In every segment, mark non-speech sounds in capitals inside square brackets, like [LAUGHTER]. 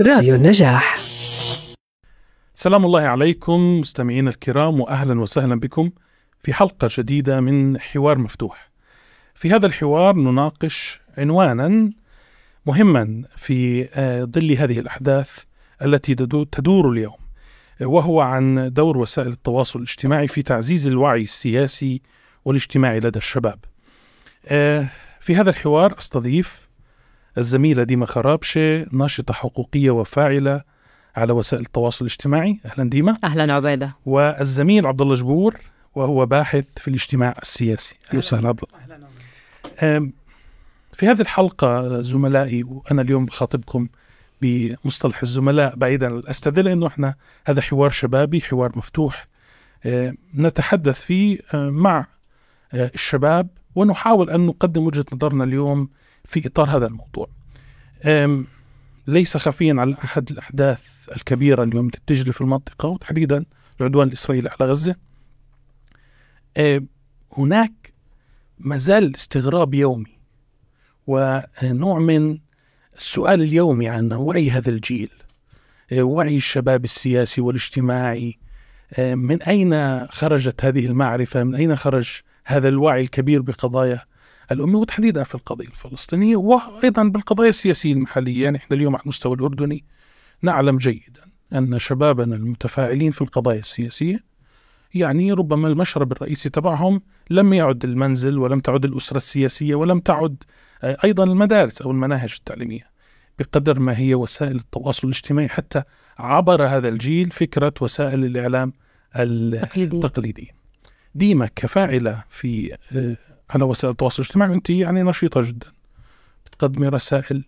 راديو النجاح سلام الله عليكم مستمعينا الكرام واهلا وسهلا بكم في حلقة جديدة من حوار مفتوح. في هذا الحوار نناقش عنوانا مهما في آه، ظل هذه الأحداث التي تدور اليوم وهو عن دور وسائل التواصل الاجتماعي في تعزيز الوعي السياسي والاجتماعي لدى الشباب. آه، في هذا الحوار أستضيف الزميلة ديما خرابشة ناشطة حقوقية وفاعلة على وسائل التواصل الاجتماعي. أهلا ديما. أهلا عبيدة. والزميل عبد الله جبور وهو باحث في الاجتماع السياسي. أهلا. وسهلا عبد الله. في هذه الحلقة زملائي وأنا اليوم بخاطبكم بمصطلح الزملاء بعيدا استدل انه إحنا هذا حوار شبابي حوار مفتوح. نتحدث فيه مع الشباب ونحاول أن نقدم وجهة نظرنا اليوم في إطار هذا الموضوع. ليس خفيا على أحد الأحداث الكبيرة اليوم اللي بتجري في المنطقة وتحديدا العدوان الإسرائيلي على غزة. هناك ما زال استغراب يومي ونوع من السؤال اليومي عن وعي هذا الجيل وعي الشباب السياسي والاجتماعي من أين خرجت هذه المعرفة؟ من أين خرج هذا الوعي الكبير بقضايا الأمة وتحديدا في القضية الفلسطينية وأيضا بالقضايا السياسية المحلية يعني إحنا اليوم على المستوى الأردني نعلم جيدا أن شبابنا المتفاعلين في القضايا السياسية يعني ربما المشرب الرئيسي تبعهم لم يعد المنزل ولم تعد الأسرة السياسية ولم تعد أيضا المدارس أو المناهج التعليمية بقدر ما هي وسائل التواصل الاجتماعي حتى عبر هذا الجيل فكرة وسائل الإعلام التقليدية ديما كفاعلة في على وسائل التواصل الاجتماعي أنت يعني نشيطة جدا. بتقدمي رسائل.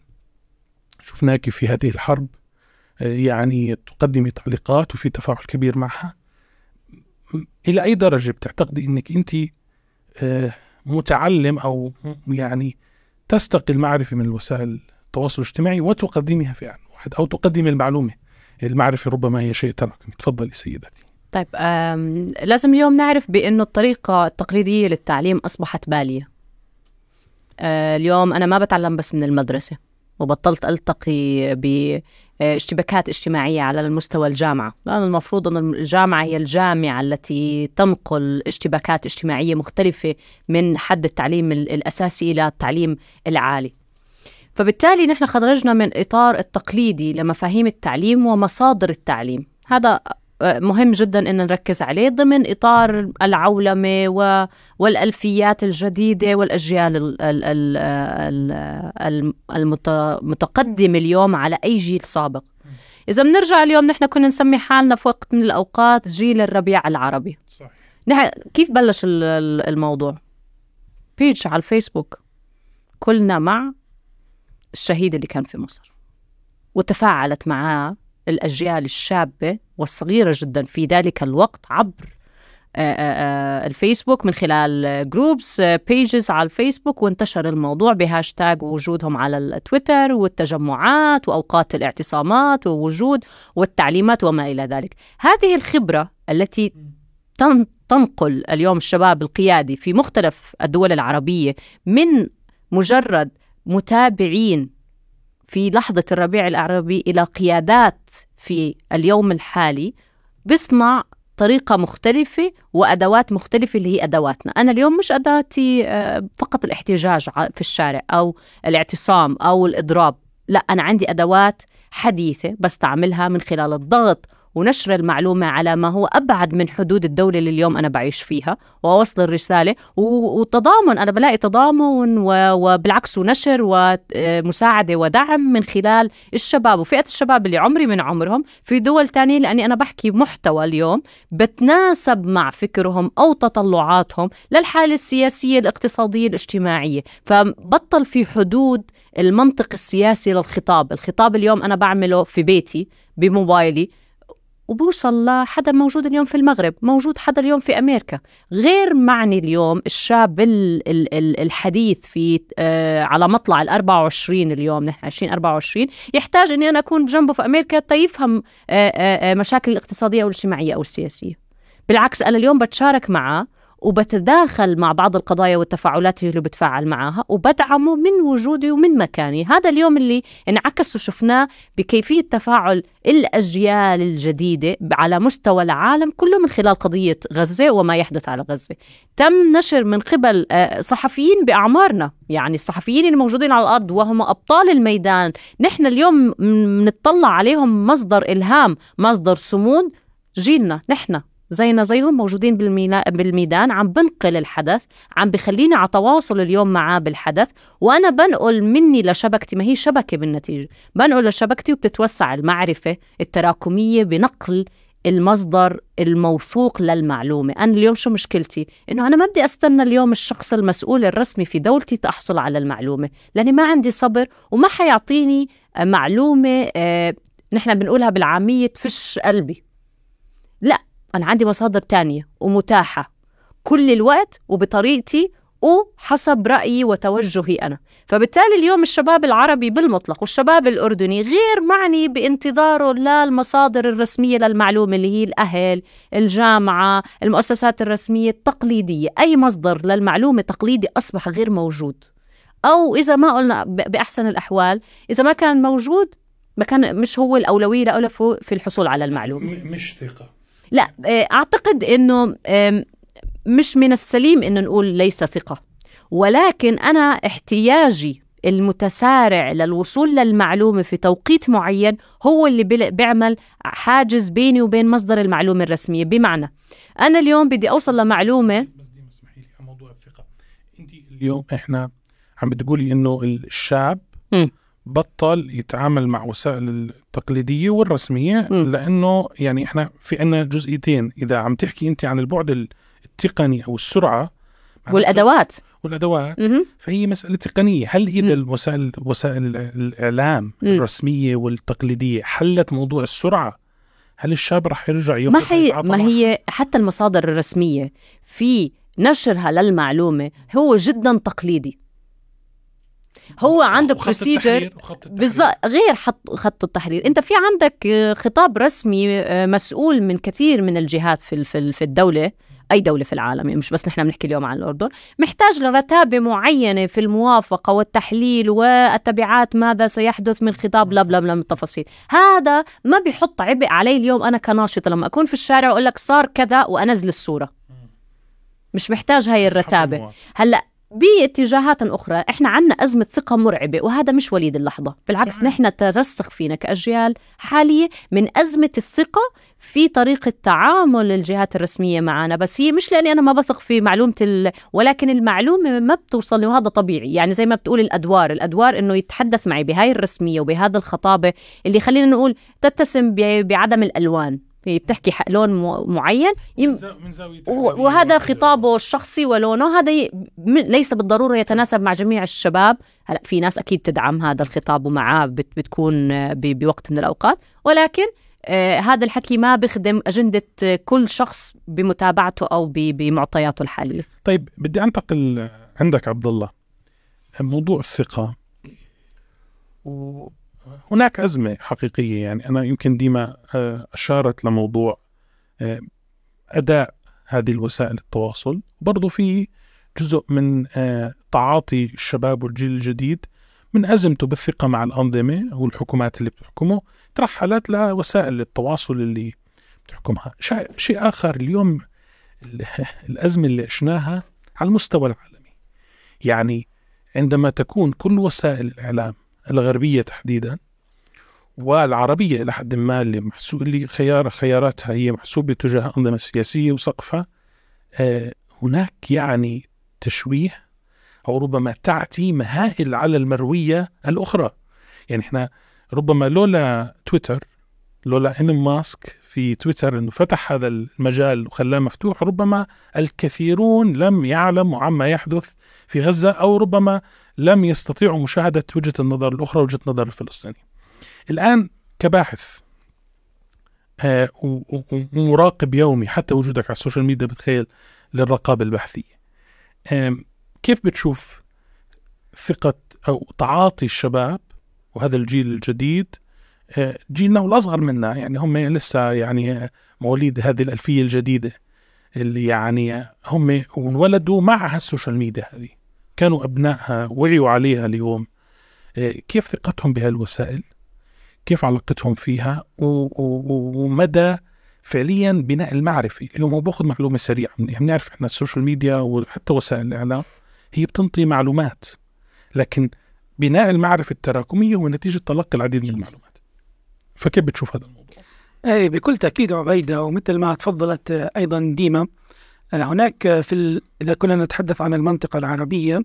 شفناك في هذه الحرب يعني تقدمي تعليقات وفي تفاعل كبير معها. إلى أي درجة بتعتقدي أنك أنت متعلم أو يعني تستقي المعرفة من الوسائل التواصل الاجتماعي وتقدمها في واحد أو تقدمي المعلومة. المعرفة ربما هي شيء تراكمي تفضلي سيدتي. طيب لازم اليوم نعرف بأنه الطريقة التقليدية للتعليم أصبحت بالية. أه اليوم أنا ما بتعلم بس من المدرسة وبطلت ألتقي باشتباكات اجتماعية على المستوى الجامعة لأن المفروض أن الجامعة هي الجامعة التي تنقل اشتباكات اجتماعية مختلفة من حد التعليم الأساسي إلى التعليم العالي. فبالتالي نحن خرجنا من إطار التقليدي لمفاهيم التعليم ومصادر التعليم. هذا مهم جدا إن نركز عليه ضمن إطار العولمة والألفيات الجديدة والأجيال المتقدمه اليوم على أي جيل سابق. إذا بنرجع اليوم نحن كنا نسمي حالنا في وقت من الأوقات جيل الربيع العربي. صحيح. نحن كيف بلش الموضوع؟ page على الفيسبوك كلنا مع الشهيد اللي كان في مصر وتفاعلت معاه الأجيال الشابة والصغيرة جدا في ذلك الوقت عبر الفيسبوك من خلال groups pages على الفيسبوك وانتشر الموضوع بهاشتاج وجودهم على التويتر والتجمعات وأوقات الاعتصامات ووجود والتعليمات وما إلى ذلك. هذه الخبرة التي تنقل اليوم الشباب القيادي في مختلف الدول العربية من مجرد متابعين في لحظة الربيع العربي إلى قيادات في اليوم الحالي بصنع طريقة مختلفة وأدوات مختلفة اللي هي أدواتنا. أنا اليوم مش أداتي فقط الاحتجاج في الشارع أو الاعتصام أو الإضراب. لا أنا عندي أدوات حديثة بستعملها من خلال الضغط ونشر المعلومة على ما هو أبعد من حدود الدولة اللي اليوم أنا بعيش فيها ووصل الرسالة وتضامن أنا بلاقي تضامن وبالعكس ونشر ومساعدة ودعم من خلال الشباب وفئة الشباب اللي عمري من عمرهم في دول تانية لأني أنا بحكي محتوى اليوم بتناسب مع فكرهم أو تطلعاتهم للحالة السياسية الاقتصادية الاجتماعية. فبطل في حدود المنطق السياسي للخطاب. الخطاب اليوم أنا بعمله في بيتي بموبايلي. وبوصل لحدا موجود اليوم في المغرب موجود حدا اليوم في أمريكا. غير معني اليوم الشاب الحديث في آه على مطلع ال 24 اليوم نحن 2024 يحتاج أني أنا أكون جنبه في أمريكا تيفهم آه آه مشاكل الاقتصادية أو الاجتماعية أو السياسية بالعكس أنا اليوم بتشارك معه وبتداخل مع بعض القضايا والتفاعلات اللي بتفاعل معها وبدعمه من وجودي ومن مكاني هذا اليوم اللي انعكس وشفناه بكيفية تفاعل الأجيال الجديدة على مستوى العالم كله من خلال قضية غزة وما يحدث على غزة. تم نشر من قبل آه، صحفيين بأعمارنا يعني الصحفيين الموجودين على الأرض وهم أبطال الميدان. نحن اليوم بنطلع عليهم مصدر إلهام مصدر صمود جيلنا نحن. زينا زيهم موجودين بالميدان. عم بنقل الحدث عم بخليني على تواصل اليوم معاه بالحدث وأنا بنقل مني لشبكتي. ما هي شبكة بالنتيجة؟ بنقل لشبكتي وبتتوسع المعرفة التراكمية بنقل المصدر الموثوق للمعلومة. أنا اليوم شو مشكلتي؟ إنه أنا ما بدي أستنى اليوم الشخص المسؤول الرسمي في دولتي تحصل على المعلومة لأني ما عندي صبر وما حيعطيني معلومة آه نحن بنقولها بالعامية تفش قلبي. لا أنا عندي مصادر تانية ومتاحة كل الوقت وبطريقتي وحسب رأيي وتوجهي أنا. فبالتالي اليوم الشباب العربي بالمطلق والشباب الأردني غير معني بانتظاره للمصادر الرسمية للمعلومة اللي هي الأهل الجامعة المؤسسات الرسمية التقليدية. أي مصدر للمعلومة تقليدي أصبح غير موجود. أو إذا ما قلنا بأحسن الأحوال إذا ما كان موجود ما كان مش هو الأولوية لأوله في الحصول على المعلومة. مش ثقة. لا آه، أعتقد أنه مش من السليم أن نقول ليس ثقة. ولكن أنا احتياجي المتسارع للوصول للمعلومة في توقيت معين هو اللي بيعمل حاجز بيني وبين مصدر المعلومة الرسمية. بمعنى أنا اليوم بدي أوصل لمعلومة بس دي مسمحي لي موضوع الثقة. أنت اليوم إحنا عم بتقولي إنه الشاب م. بطل يتعامل مع وسائل التقليدية والرسمية م. لأنه يعني إحنا في عنا جزئيتين. إذا عم تحكي أنت عن البعد التقني أو السرعة والأدوات. والأدوات. م- فهي مسألة تقنية. هل اذا الوسائل وسائل الإعلام م- الرسمية والتقليدية حلت موضوع السرعة؟ هل الشاب رح يرجع ياخذ ما هي ما هي حتى المصادر الرسمية. في نشرها للمعلومة هو جدا تقليدي. هو عنده بروسيجر بالضبط غير حط خط التحرير. انت في عندك خطاب رسمي آه، مسؤول من كثير من الجهات في في الدولة أي دولة في العالم يعني مش بس نحن بنحكي اليوم عن الأردن محتاج لرتابة معينة في الموافقة والتحليل والتبعات ماذا سيحدث من خطاب لا بلا من التفاصيل. هذا ما بيحط عبء علي اليوم أنا كناشطه لما أكون في الشارع واقول لك صار كذا وأنزل الصورة. مش محتاج هاي الرتابة. هلأ باتجاهات أخرى إحنا عنا أزمة ثقة مرعبة وهذا مش وليد اللحظة. بالعكس. نحن ترسخ فينا كأجيال حالية من أزمة الثقة في طريقة تعامل الجهات الرسمية معنا. بس هي مش لأني أنا ما بثق في معلومة ال... ولكن المعلومة ما بتوصل لي وهذا طبيعي. يعني زي ما بتقول الأدوار الأدوار إنه يتحدث معي بهاي الرسمية وبهذا الخطابة اللي خلينا نقول تتسم بعدم الألوان. بتحكي لون معين يم... من زاوية وهذا خطابه الشخصي ولونه. هذا ي... ليس بالضرورة يتناسب مع جميع الشباب. هلا في ناس أكيد تدعم هذا الخطاب ومعاه بت... بتكون ب... بوقت من الأوقات. ولكن آه هذا الحكي ما بخدم أجندة كل شخص بمتابعته أو بمعطياته الحالية. طيب بدي أنتقل عندك عبد الله. موضوع الثقة. و... هناك أزمة حقيقية يعني. أنا يمكن ديما آه، أشارت لموضوع آه، أداء هذه الوسائل التواصل. برضو في جزء من آه، تعاطي الشباب والجيل الجديد من أزمته بالثقة مع الأنظمة والحكومات اللي بتحكمه. ترحلت لوسائل التواصل اللي بتحكمها. شيء آخر اليوم [LAUGHS] الأزمة اللي عشناها على المستوى العالمي. يعني عندما تكون كل وسائل الإعلام الغربية تحديدا والعربية إلى حد ما اللي محسوب اللي خيار خياراتها هي محسوبة تجاه أنظمة سياسية وسقفها آه هناك يعني تشويه أو ربما تعتي مهائل على المروية الأخرى يعني إحنا ربما لولا تويتر لولا إن ماسك في تويتر إنه فتح هذا المجال وخلاه مفتوح ربما الكثيرون لم يعلموا عما يحدث في غزة أو ربما لم يستطيعوا مشاهدة وجهة النظر الأخرى وجهة نظر الفلسطيني. الآن كباحث آه ومراقب يومي حتى وجودك على السوشيال ميديا بتخيل للرقابة البحثية. آه كيف بتشوف ثقة أو تعاطي الشباب وهذا الجيل الجديد؟ جيلنا والاصغر منا يعني هم لسه يعني مواليد هذه الألفية الجديدة اللي يعني هم انولدوا مع هال social media هذه. كانوا أبنائها وعيوا عليها اليوم. إيه، كيف ثقتهم بهالوسائل؟ كيف علاقتهم فيها ومدى فعليا بناء المعرفة. اليوم هو باخذ معلومة سريعة. يعني بنعرف إحنا ال social media وحتى وسائل الإعلام هي بتنطي معلومات. لكن بناء المعرفة التراكمية هو نتيجة تلقي العديد من المعلومات. فكيف بتشوف هذا الموضوع؟ اي بكل تأكيد عبيدة ومثل ما تفضلت أيضا ديما هناك في ال... إذا كنا نتحدث عن المنطقة العربية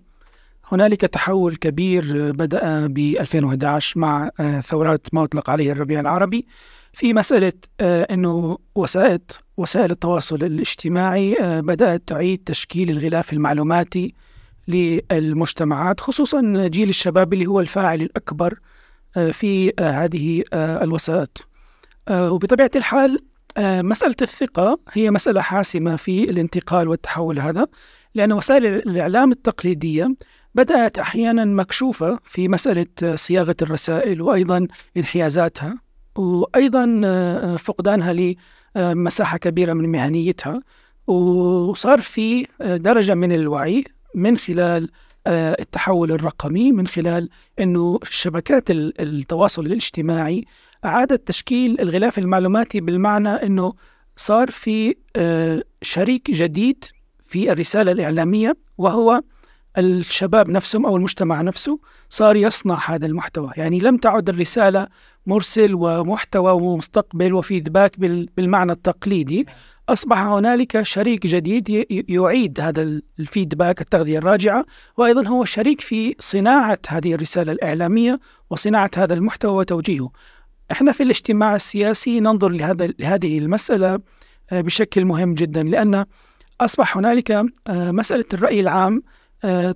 هنالك تحول كبير بدأ ب 2011 مع ثورات ما أطلق عليه الربيع العربي في مسألة أنه وسائل وسائل التواصل الاجتماعي بدأت تعيد تشكيل الغلاف المعلوماتي للمجتمعات خصوصا جيل الشباب اللي هو الفاعل الأكبر في هذه الوسائط. وبطبيعة الحال مسألة الثقة هي مسألة حاسمة في الانتقال والتحول هذا لأن وسائل الإعلام التقليدية بدأت أحيانا مكشوفة في مسألة صياغة الرسائل وأيضا انحيازاتها وأيضا فقدانها لمساحة كبيرة من مهنيتها وصار في درجة من الوعي من خلال التحول الرقمي من خلال أنه شبكات التواصل الاجتماعي أعادت تشكيل الغلاف المعلوماتي بالمعنى أنه صار في شريك جديد في الرسالة الإعلامية وهو الشباب نفسهم أو المجتمع نفسه صار يصنع هذا المحتوى. يعني لم تعد الرسالة مرسل ومحتوى ومستقبل وفيدباك بالمعنى التقليدي. أصبح هنالك شريك جديد يعيد هذا الفيدباك التغذية الراجعة وأيضا هو شريك في صناعة هذه الرسالة الإعلامية وصناعة هذا المحتوى وتوجيهه. إحنا في الاجتماع السياسي ننظر لهذا لهذه المسألة بشكل مهم جدا لأن أصبح هنالك مسألة الرأي العام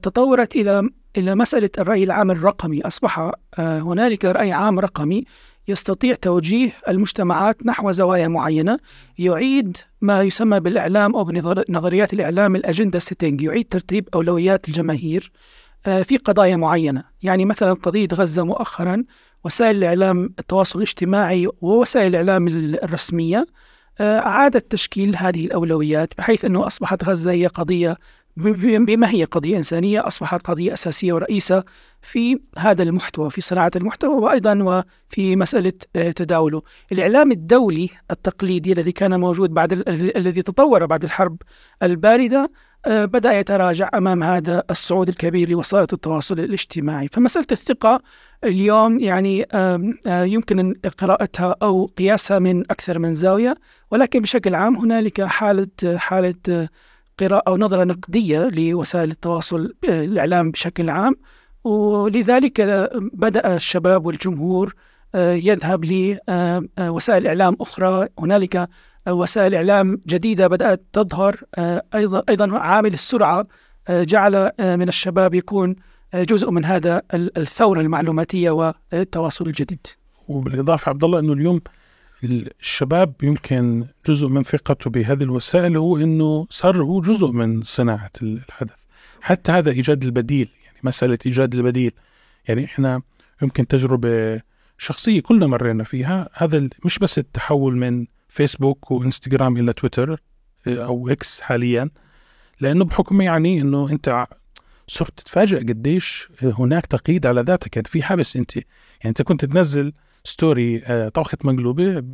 تطورت إلى إلى مسألة الرأي العام الرقمي. أصبح هنالك رأي عام رقمي يستطيع توجيه المجتمعات نحو زوايا معينة. يعيد ما يسمى بالإعلام أو بنظريات الإعلام الأجندة سيتنج يعيد ترتيب أولويات الجماهير في قضايا معينة. يعني مثلا قضية غزة مؤخرا وسائل الإعلام التواصل الاجتماعي ووسائل الإعلام الرسمية أعادت تشكيل هذه الأولويات بحيث أنه أصبحت غزة هي قضية بما هي قضية إنسانية أصبحت قضية أساسية ورئيسة في هذا المحتوى في صناعة المحتوى وأيضا وفي مسألة تداوله. الإعلام الدولي التقليدي الذي كان موجود بعد الذي تطور بعد الحرب الباردة بدأ يتراجع أمام هذا الصعود الكبير لوسائل التواصل الاجتماعي. فمسألة الثقة اليوم يعني يمكن قراءتها أو قياسها من أكثر من زاوية ولكن بشكل عام هنالك حالة حالة قراءة أو نظرة نقدية لوسائل التواصل الإعلام بشكل عام. ولذلك بدأ الشباب والجمهور يذهب لوسائل إعلام أخرى. هنالك وسائل إعلام جديدة بدأت تظهر أيضا أيضا عامل السرعة جعل من الشباب يكون جزء من هذا الثورة المعلوماتية والتواصل الجديد. وبالإضافة عبد الله أنه اليوم الشباب يمكن جزء من ثقته بهذه الوسائل هو إنه صار هو جزء من صناعة الحدث. حتى هذا إيجاد البديل يعني مسألة إيجاد البديل. يعني إحنا يمكن تجربة شخصية كلنا مرينا فيها. هذا مش بس التحول من فيسبوك وإنستغرام إلى تويتر أو إكس حاليا. لأنه بحكم يعني إنه أنت صرت تتفاجئ قديش هناك تقييد على ذاتك. يعني في حبس أنت. يعني أنت كنت تنزل story آه، طبخة مقلوبة.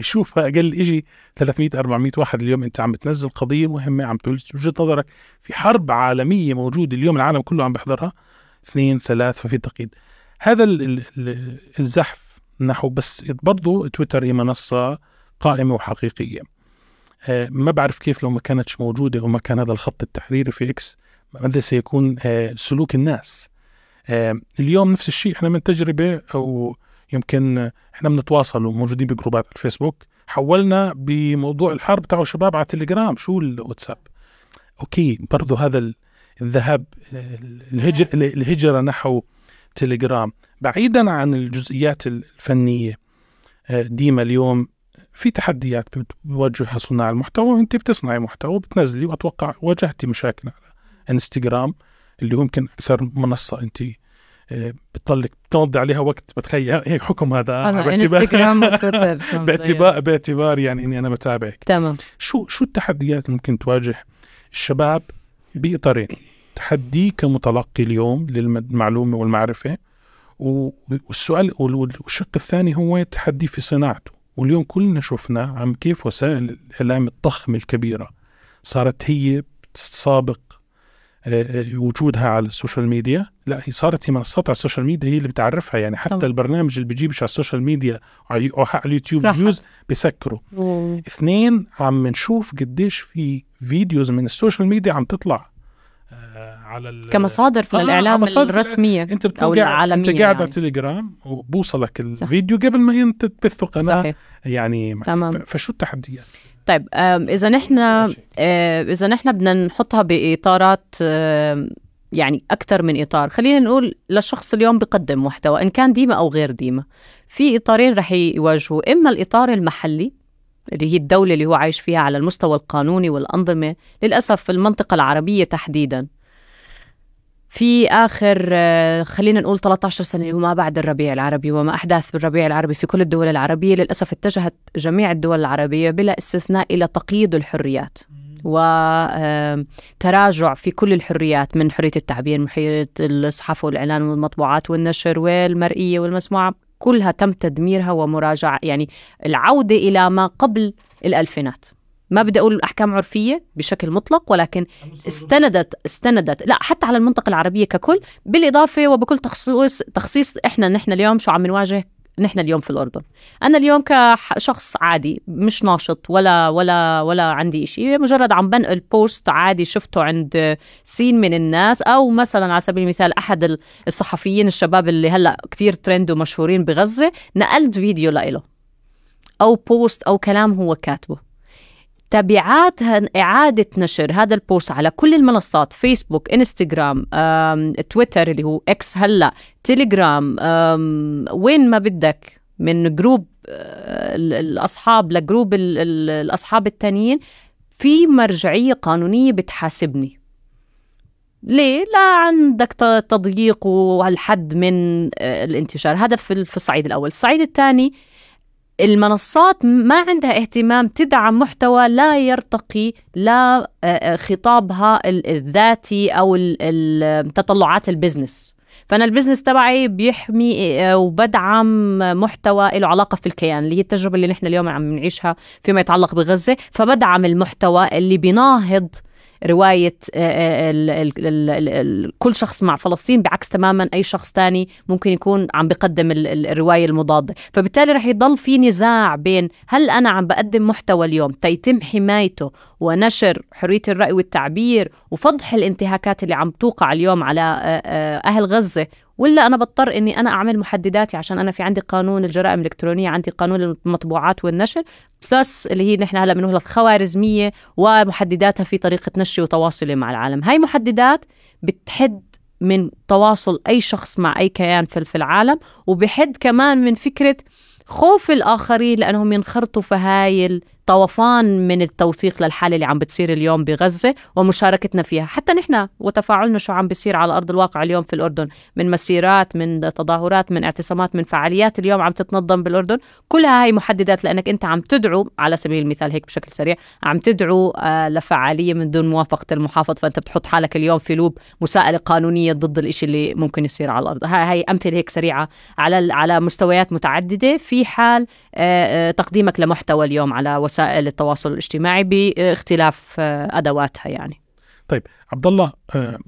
يشوفها أقل إجي 300 400 واحد اليوم أنت عم بتنزل قضية مهمة عم تقول وجهة نظرك في حرب عالمية موجودة اليوم العالم كله عم بيحضرها. اثنين ثلاث ففي تقييد. هذا الزحف نحو بس برضو تويتر هي منصة قائمة وحقيقية. آه، ما بعرف كيف لو ما كانتش موجودة وما كان هذا الخط التحريري في إكس ماذا سيكون آه، سلوك الناس. اليوم نفس الشيء إحنا من تجربة أو يمكن إحنا بنتواصل وموجودين بجروبات على الفيسبوك. حولنا بموضوع الحرب تاعوا شباب على التليجرام شو الواتساب؟ okay برضو هذا الذهاب الهجر الهجرة نحو تليجرام. بعيدا عن الجزئيات الفنية آه، ديما اليوم في تحديات بيواجهها صناع المحتوى وأنت بتصنعي محتوى بتنزلي وأتوقع واجهتي مشاكل على إنستغرام اللي هو يمكن أكثر منصة أنت بتضلك بتقضي عليها وقت بتخيل هيك حكم هذا على باعتبار انستغرام [LAUGHS] وتويتر باعتبار باعتبار يعني إني أنا بتابعك. تمام. شو شو التحديات اللي ممكن تواجه الشباب بإطارين؟ تحدي كمتلقي اليوم للمعلومة والمعرفة والسؤال وال- والشق الثاني هو تحدي في صناعته. واليوم كلنا شفنا عم كيف وسائل الإعلام الضخمة الكبيرة صارت هي بتسابق وجودها على ال social media لا هي صارت هي منصات على ال social media هي اللي بتعرفها يعني حتى طبعا. البرنامج اللي بيجيبش على ال social media أو على اليوتيوب. views بيسكروا و- اثنين عم نشوف قديش في videos من ال social media عم تطلع آه، على ال- كمصادر في آه، الإعلام مصادر الرسمية أنت أو العالميه أنت قاعد على يعني. التليجرام وبوصلك الفيديو قبل ما انت تبثه قناة صحيح يعني تمام. فشو التحديات؟ طيب إذا نحن إذا نحن بدنا نحطها بإطارات يعني أكثر من إطار. خلينا نقول لشخص اليوم بقدم محتوى إن كان ديمه أو غير ديمه في إطارين رح يواجهوا إما الإطار المحلي اللي هي الدولة اللي هو عايش فيها على المستوى القانوني والأنظمة للأسف في المنطقة العربية تحديدا. في آخر آه، خلينا نقول 13 سنة وما بعد الربيع العربي وما أحداث بالربيع العربي في كل الدول العربية للأسف اتجهت جميع الدول العربية بلا استثناء إلى تقييد الحريات وتراجع في كل الحريات من حرية التعبير من حرية الصحافة والإعلان والمطبوعات والنشر والمرئية والمسموعة. كلها تم تدميرها ومراجعة يعني العودة إلى ما قبل الألفينات. ما بدي أقول أحكام عرفية بشكل مطلق ولكن استندت استندت لا حتى على المنطقة العربية ككل بالإضافة وبكل تخصيص تخصيص إحنا نحن اليوم شو عم نواجه؟ نحن اليوم في الأردن. أنا اليوم كشخص عادي مش ناشط ولا ولا ولا عندي شيء مجرد عم بنقل post عادي شفته عند سين من الناس أو مثلا على سبيل المثال أحد الصحفيين الشباب اللي هلأ كتير ترند ومشهورين بغزة نقلت فيديو لإله. أو post أو كلام هو كاتبه. تبعات إعادة نشر هذا ال post على كل المنصات فيسبوك إنستغرام تويتر اللي هو إكس هلأ تليجرام آم، وين ما بدك من group آه، ال- الأصحاب ل group ال- ال- الأصحاب التانيين في مرجعية قانونية بتحاسبني. ليه؟ لا عندك تضييق وهالحد من آه، الانتشار. هذا في الصعيد الأول. الصعيد الثاني المنصات ما عندها اهتمام تدعم محتوى لا يرتقي لا آه، آه، خطابها ال- الذاتي أو تطلعات ال business. فأنا ال business تبعي بيحمي آه، وبدعم محتوى له علاقة في الكيان اللي هي التجربة اللي نحن اليوم عم نعيشها فيما يتعلق بغزة. فبدعم المحتوى اللي بيناهض رواية آه، آه، كل شخص مع فلسطين بعكس تماما أي شخص تاني ممكن يكون عم بقدم ال- ال- الرواية المضادة. فبالتالي رح يضل في نزاع بين هل أنا عم بقدم محتوى اليوم ليتم حمايته ونشر حرية الرأي والتعبير وفضح الانتهاكات اللي عم توقع اليوم على آه، أهل غزة ولا أنا بضطر إني أنا أعمل محدداتي عشان أنا في عندي قانون الجرائم الإلكترونية عندي قانون المطبوعات والنشر بلس اللي هي نحن هلا بنقولها الخوارزمية ومحدداتها في طريقة نشري وتواصلي مع العالم. هاي محددات بتحد من تواصل أي شخص مع أي كيان في العالم وبحد كمان من فكرة خوف الآخرين لأنهم ينخرطوا في هاي الطوفان من التوثيق للحالة اللي عم بتصير اليوم بغزة ومشاركتنا فيها. حتى نحن وتفاعلنا شو عم بيصير على أرض الواقع اليوم في الأردن. من مسيرات من تظاهرات من اعتصامات من فعاليات اليوم عم تتنظم بالأردن. كلها هاي محددات لأنك أنت عم تدعو على سبيل المثال هيك بشكل سريع عم تدعو آه، لفعالية من دون موافقة المحافظ. فأنت بتحط حالك اليوم في لوب مساءلة قانونية ضد الإشي اللي ممكن يصير على الأرض. هاي أمثلة هيك سريعة على على مستويات متعددة. في حال آه، آه، تقديمك لمحتوى اليوم على وسائل التواصل الاجتماعي باختلاف آه، أدواتها يعني. طيب عبد الله آه،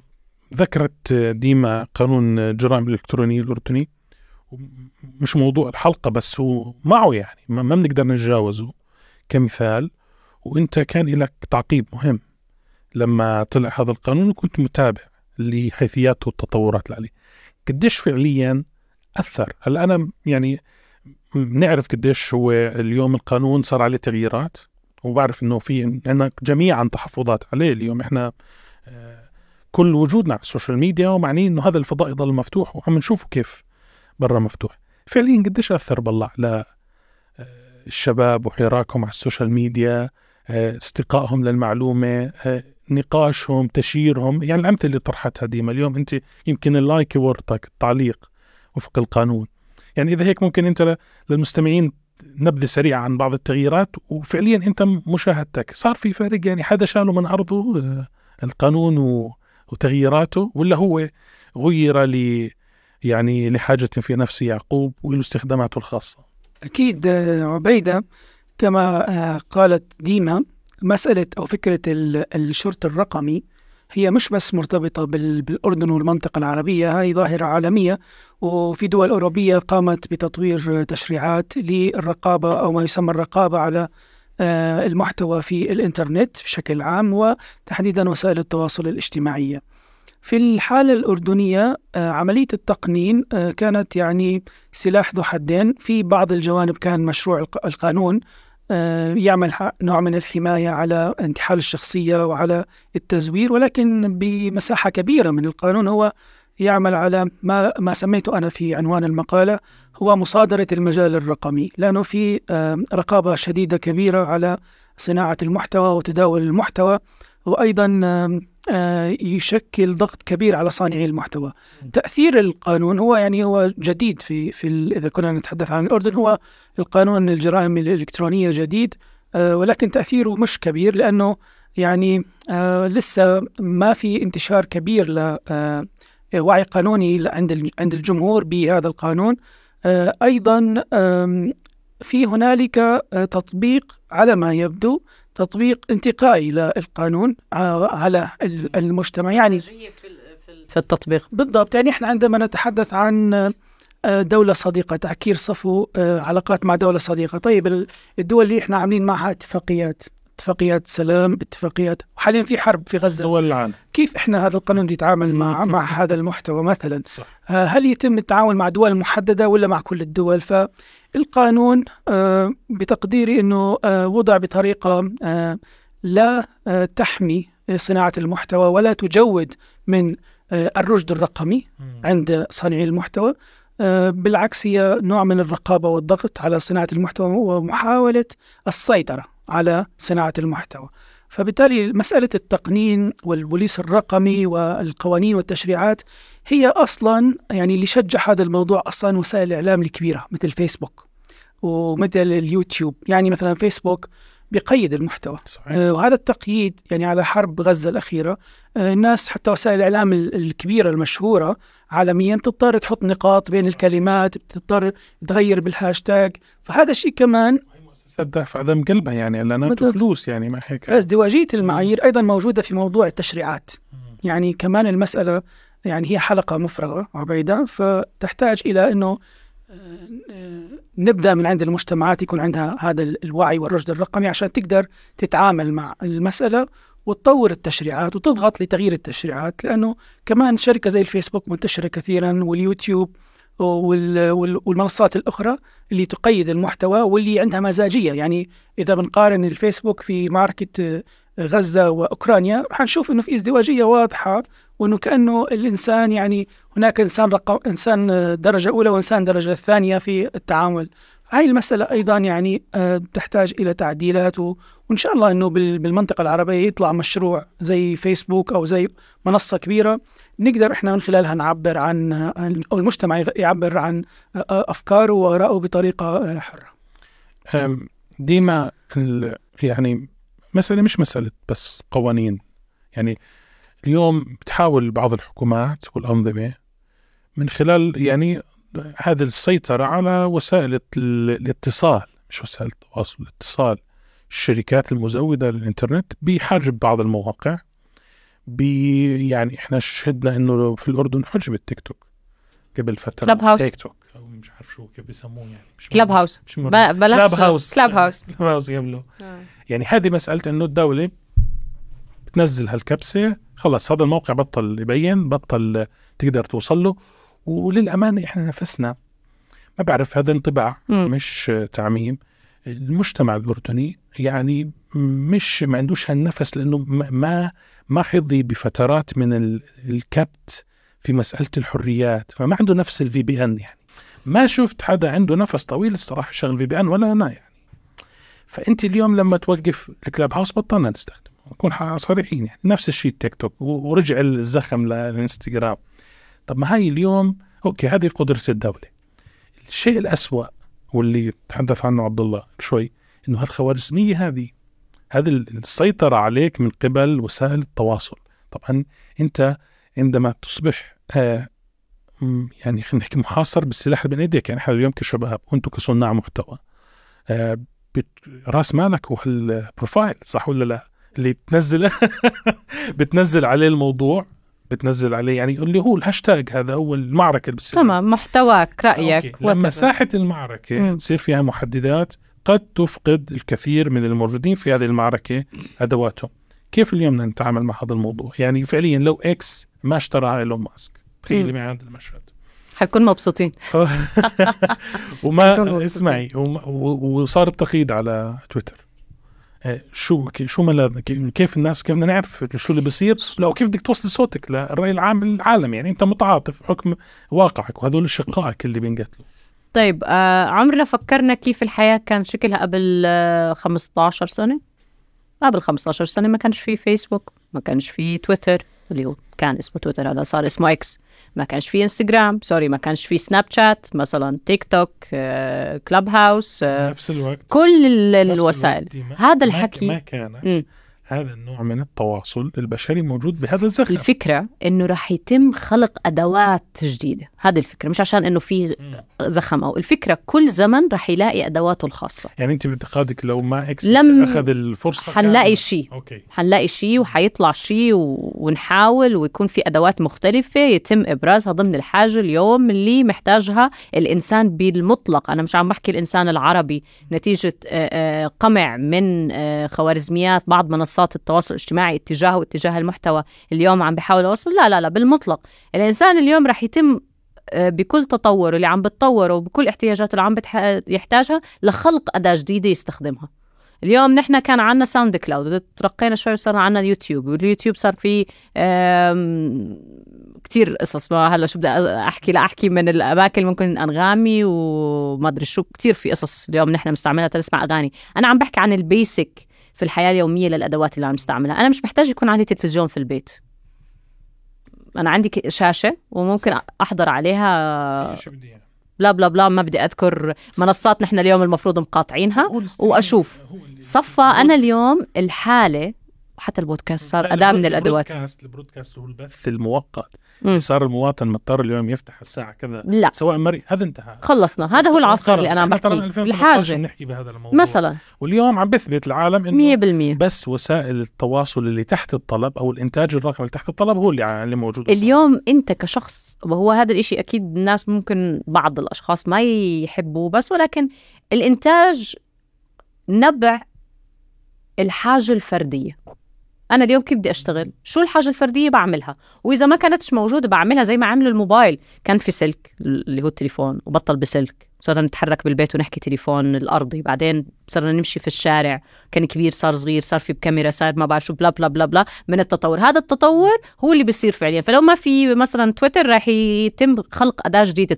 ذكرت آه، ديما قانون الجرائم الإلكترونية الأردني مش موضوع الحلقة بس هو معه يعني ما بنقدر نتجاوزه كمثال وإنت كان لك تعقيب مهم لما طلع هذا القانون وكنت متابع لحيثياته والتطورات اللي عليه. قديش فعليا أثر؟ هلا أنا يعني بنعرف قديش هو اليوم القانون صار عليه تغييرات وبعرف إنه في عندنا جميعا تحفظات عليه اليوم. إحنا آه، كل وجودنا على ال social media ومعني إنه هذا الفضاء يضل مفتوح وعم نشوفه كيف برا مفتوح. فعليا قديش أثر بالله على آه، الشباب وحراكهم على ال social media آه، استقائهم للمعلومة نقاشهم تشييرهم. يعني الأمثلة اللي طرحتها ديما اليوم أنت يمكن اللايك ورطك التعليق وفق القانون. يعني إذا هيك ممكن أنت للمستمعين نبذة سريعة عن بعض التغييرات وفعليا أنت مشاهدتك. صار في فرق يعني حدا شاله من أرضه آه، القانون وتغييراته ولا هو غير ل يعني لحاجة في نفس يعقوب وله استخداماته الخاصة؟ أكيد آه، عبيدة كما آه، قالت ديما مسألة أو فكرة ال- الشرط الرقمي هي مش بس مرتبطة بال- بالأردن والمنطقة العربية هاي ظاهرة عالمية وفي دول أوروبية قامت بتطوير تشريعات للرقابة أو ما يسمى الرقابة على آه، المحتوى في الإنترنت بشكل عام وتحديدا وسائل التواصل الاجتماعية. في الحالة الأردنية آه، عملية التقنين آه، كانت يعني سلاح ذو حدين. في بعض الجوانب كان مشروع الق- القانون يعمل ح- نوع من الحماية على انتحال الشخصية وعلى التزوير ولكن بمساحة كبيرة من القانون هو يعمل على ما ما سميته أنا في عنوان المقالة هو مصادرة المجال الرقمي. لأنه في آه، رقابة شديدة كبيرة على صناعة المحتوى وتداول المحتوى آه، آه، يشكل ضغط كبير على صانعي المحتوى. تأثير القانون هو يعني هو جديد في في إذا كنا نتحدث عن الأردن هو القانون الجرائم الإلكترونية جديد آه، ولكن تأثيره مش كبير لأنه يعني آه، لسه ما في انتشار كبير ل آه، وعي قانوني عند عند الجمهور بهذا القانون. آه، آم، في هنالك آه، تطبيق على ما يبدو تطبيق انتقائي للقانون على ال- المجتمع. يعني في التطبيق. بالضبط. يعني إحنا عندما نتحدث عن آه، دولة صديقة تعكير صفو آه، علاقات مع دولة صديقة. طيب ال- الدول اللي إحنا عاملين معها اتفاقيات اتفاقيات سلام اتفاقيات وحاليا في حرب في غزة. دول العالم. كيف إحنا هذا القانون يتعامل مع مع هذا المحتوى مثلا؟ صح. آه، هل يتم التعامل مع دول محددة ولا مع كل الدول؟ فالقانون آه، بتقديري أنه آه، وضع بطريقة آه، لا تحمي صناعة المحتوى ولا تجود من الرشد الرقمي عند صانعي المحتوى. بالعكس هي نوع من الرقابة والضغط على صناعة المحتوى ومحاولة السيطرة على صناعة المحتوى. فبالتالي مسألة التقنين والبوليس الرقمي والقوانين والتشريعات هي أصلا يعني اللي شجع هذا الموضوع أصلا وسائل الإعلام الكبيرة مثل فيسبوك ومثل اليوتيوب. يعني مثلا فيسبوك بيقيد المحتوى. صحيح. آه، وهذا التقييد يعني على حرب غزة الأخيرة آه، الناس حتى وسائل الإعلام ال- الكبيرة المشهورة عالميا بتضطر تحط نقاط بين الكلمات بتضطر تغير بالهاشتاج. فهذا الشيء كمان مؤسسات دافع دم قلبها يعني بالضبط. وفلوس يعني ما هيك. ازدواجية المعايير أيضا موجودة في موضوع التشريعات. يعني كمان المسألة يعني هي حلقة مفرغة عبيدة فتحتاج إلى أنه آه، نبدأ من عند المجتمعات يكون عندها هذا ال- الوعي والرشد الرقمي عشان تقدر تتعامل مع المسألة وتطور التشريعات وتضغط لتغيير التشريعات. لأنه كمان شركة زي الفيسبوك منتشرة كثيرا واليوتيوب وال- وال- والمنصات الأخرى اللي تقيد المحتوى واللي عندها مزاجية. يعني إذا بنقارن الفيسبوك في معركة آه، غزة وأوكرانيا حنشوف أنه في ازدواجية واضحة وأنه كأنه الإنسان يعني هناك إنسان رقم إنسان آه، درجة أولى وإنسان درجة ثانية في التعامل. هاي المسألة أيضا يعني آه، تحتاج إلى تعديلات و- وإن شاء الله أنه بال- بالمنطقة العربية يطلع مشروع زي فيسبوك أو زي منصة كبيرة نقدر إحنا من خلالها نعبر عن أو المجتمع يعبر عن أفكاره وآرائه بطريقة آه، أم، ديما يعني مسألة مش مسألة بس قوانين. يعني اليوم بتحاول بعض الحكومات والأنظمة من خلال يعني هذه السيطرة على وسائل ال- الاتصال مش وسائل التواصل الاتصال. الشركات المزودة للإنترنت بحجب بعض المواقع بي يعني إحنا شهدنا إنه في الأردن حجب التيك توك قبل فترة Clubhouse. TikTok أو مش عارف شو كيف بيسموه يعني مش Clubhouse. مش بلاش Clubhouse Clubhouse. Clubhouse قبله يعني هذه مسألة إنه الدولة بتنزل هالكبسة خلص هذا الموقع بطل يبين بطل تقدر توصل له وللأمانة إحنا نفسنا ما بعرف هذا انطباع. مش تعميم المجتمع الأردني يعني مش ما عندوش هالنفس لأنه ما- ما حظي بفترات من ال- الكبت في مسألة الحريات فما عنده نفس ال VPN يعني. ما شفت حدا عنده نفس طويل الصراحة شغل VPN ولا أنا يعني. فأنت اليوم لما توقف ال Clubhouse بطلنا نستخدمه نكون صريحين يعني. نفس الشيء التيك توك ورجع الزخم للانستغرام طب ما هاي اليوم okay هذه قدرة الدولة. الشيء الأسوأ واللي تحدث عنه عبد الله شوي إنه هالخوارزمية هذه هذه السيطرة عليك من قبل وسائل التواصل طبعا أنت عندما تصبح آه يعني خلينا نحكي محاصر بالسلاح بين ايديك يعني إحنا اليوم كشباب وأنتم كصناع محتوى آه رأس مالك هو ال profile صح ولا لا؟ اللي بتنزل [LAUGHS] بتنزل عليه الموضوع بتنزل عليه يعني اللي هو الهاشتاج هذا هو المعركة اللي بتصير تمام محتواك رأيك okay. لما. ساحة المعركة. تصير فيها محددات قد تفقد الكثير من الموجودين في هذه المعركة ادواتهم كيف اليوم بدنا نتعامل مع هذا الموضوع؟ يعني فعليا لو X ما اشترى إيلون ماسك. تخيلي مم. معي هذا المشهد. حنكون مبسوطين. [LAUGHS] وما. اسمعي وصار التقييد على تويتر. آه، شو شو ملاذ ك- كيف الناس كيف بدنا نعرف شو اللي بصير لو كيف بدك توصل صوتك للرأي العام العالمي؟ يعني أنت متعاطف بحكم واقعك وهذول شقائك اللي بينقتلوا. طيب آه عمرنا فكرنا كيف الحياة كان شكلها قبل آه 15 سنة؟ قبل 15 سنة ما كانش في فيسبوك ما كانش في تويتر اللي هو كان اسمه تويتر هذا صار اسمه X ما كانش في Instagram sorry ما كانش في Snapchat مثلا تيك توك آه Clubhouse آه نفس الوقت. كل ال- نفس الوسائل. الوقت ديما. هذا ما الحكي. ما كانت. مم. هذا النوع من التواصل البشري موجود بهذا الزخم الفكرة إنه رح يتم خلق أدوات جديدة. هذه الفكرة مش عشان إنه في. زخم أو الفكرة كل زمن رح يلاقي أدواته الخاصة. يعني أنت باعتقادك لو ما X لم- أخذ الفرصة حنلاقي شيء okay. حنلاقي شيء وحيطلع شيء و... ونحاول ويكون في أدوات مختلفة يتم إبرازها ضمن الحاجة اليوم اللي محتاجها الإنسان بالمطلق. أنا مش عم بحكي الإنسان العربي. نتيجة آه، آه، قمع من آه، خوارزميات بعض منصات التواصل الاجتماعي اتجاهه واتجاه المحتوى اليوم عم بحاول أوصل. لا لا لا بالمطلق. الإنسان اليوم رح يتم آه، بكل تطوره اللي عم بتطوره وبكل احتياجاته اللي عم. يحتاجها لخلق أداة جديدة يستخدمها. اليوم نحن كان عنا SoundCloud ترقينا شوي وصار عنا YouTube وال YouTube صار فيه كتير قصص. ما هلا شو بدي أحكي لا أحكي من الأماكن ممكن أنغامي وما أدري شو كتير في قصص اليوم نحن بنستعملها تنسمع أغاني. أنا عم بحكي عن ال basic. في الحياة اليومية للأدوات اللي عم نستعملها أنا مش محتاج يكون عندي تلفزيون في البيت. أنا عندي شاشة وممكن أحضر عليها شو بدي يعني. blah blah blah ما بدي أذكر منصات نحن اليوم المفروض مقاطعينها اللي- صفى أنا اليوم الحالة وحتى البودكاست صار أداة من ال broad- الأدوات. ال broadcast ال broadcast هو البث. المؤقت. صار المواطن مضطر اليوم يفتح الساعة كذا. لا. سواء مري هذا انتهى. خلصنا. هذا هو العصر اللي أنا عم إحنا ترى بحكي 2013 الحاجة. نحكي بهذا الموضوع. مثلا. واليوم عم بثبت العالم إنه 100% بس وسائل التواصل اللي تحت الطلب أو الإنتاج الرقمي اللي تحت الطلب هو اللي اللي موجود أصلاً. اليوم أنت كشخص وهو هذا الإشي أكيد الناس ممكن بعض الأشخاص ما يحبوه بس ولكن الإنتاج نبع الحاجة الفردية. أنا اليوم كيف بدي أشتغل؟ شو الحاجة الفردية بعملها؟ وإذا ما كانتش موجودة بعملها زي ما عملوا الموبايل. كان في سلك اللي هو التليفون وبطل بسلك. صرنا نتحرك بالبيت ونحكي تليفون الأرضي. بعدين صرنا نمشي في الشارع. كان كبير صار صغير صار في بكاميرا صار ما بعرف شو بلا بلا بلا بلا من التطور. هذا التطور هو اللي بيصير فعليا. فلو ما في مثلا تويتر راح يتم خلق أداة جديدة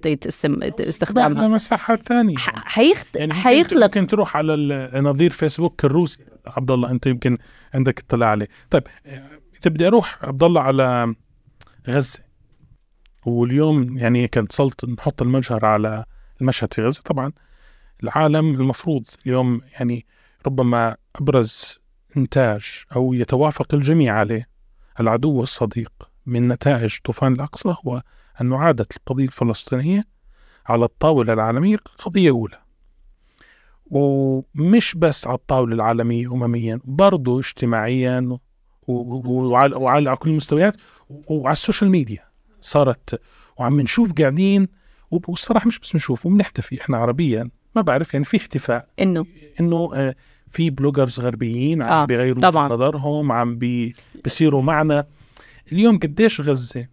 استخدامها مساحات ثانية. حيخت... يعني حيخلق ممكن تروح على نظير فيسبوك الروسي. عبد الله أنت يمكن عندك اطلاع عليه. طيب إذا بدي أروح عبد الله على غزة. واليوم يعني كنت صلت نحط المجهر على المشهد في غزة. طبعا العالم المفروض اليوم يعني ربما أبرز إنتاج أو يتوافق الجميع عليه. العدو والصديق من نتائج طوفان الأقصى هو انه عادت القضية الفلسطينية على الطاولة العالمية قضية أولى. ومش بس على الطاولة العالمية أمميا برضو اجتماعيا وعلى, وعلى على كل المستويات وعلى السوشيال ميديا صارت. وعم نشوف قاعدين والصراحة مش بس بنشوف وبنحتفي إحنا عربيا ما بعرف يعني في احتفاء. إنه؟ إنه آه، في bloggers غربيين عم آه، بيغيروا طبعاً. نظرهم عم بي بيصيروا معنا. اليوم قديش غزة؟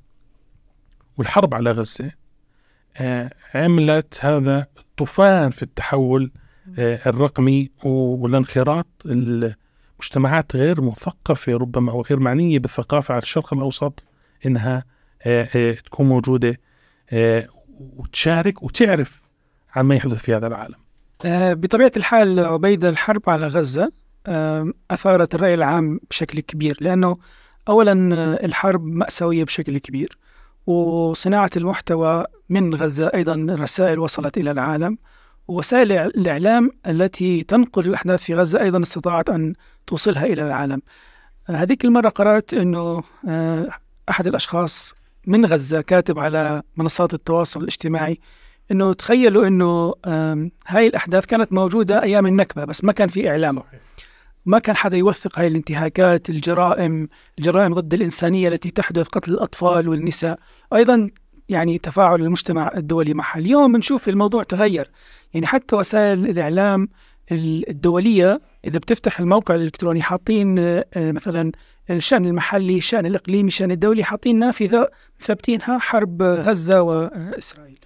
والحرب على غزة آه، عملت هذا الطوفان في التحول آه، الرقمي والانخراط المجتمعات غير مثقفة ربما أو غير معنية بالثقافة على الشرق الأوسط إنها آه، آه، تكون موجودة آه، وتشارك وتعرف عن ما يحدث في هذا العالم. آه، بطبيعة الحال عبيدة الحرب على غزة آم، أثارت الرأي العام بشكل كبير لأنه أولا آه، الحرب مأساوية بشكل كبير وصناعة المحتوى من غزة أيضا رسائل وصلت إلى العالم ووسائل الإعلام التي تنقل الأحداث في غزة أيضا استطاعت أن توصلها إلى العالم. آه، هذيك المرة قرأت أنه آه، أحد الأشخاص من غزة كاتب على منصات التواصل الاجتماعي أنه تخيلوا آم، هاي الأحداث كانت موجودة أيام النكبة بس ما كان في إعلام. ما كان حدا يوثق هاي الانتهاكات الجرائم الجرائم ضد الإنسانية التي تحدث قتل الأطفال والنساء. أيضا يعني تفاعل المجتمع الدولي معها. اليوم بنشوف الموضوع تغير. يعني حتى وسائل الإعلام الدولية إذا بتفتح الموقع الإلكتروني حاطين آه، مثلا الشأن المحلي الشأن الإقليمي الشأن الدولي حاطين نافذة ثابتينها حرب غزة وإسرائيل.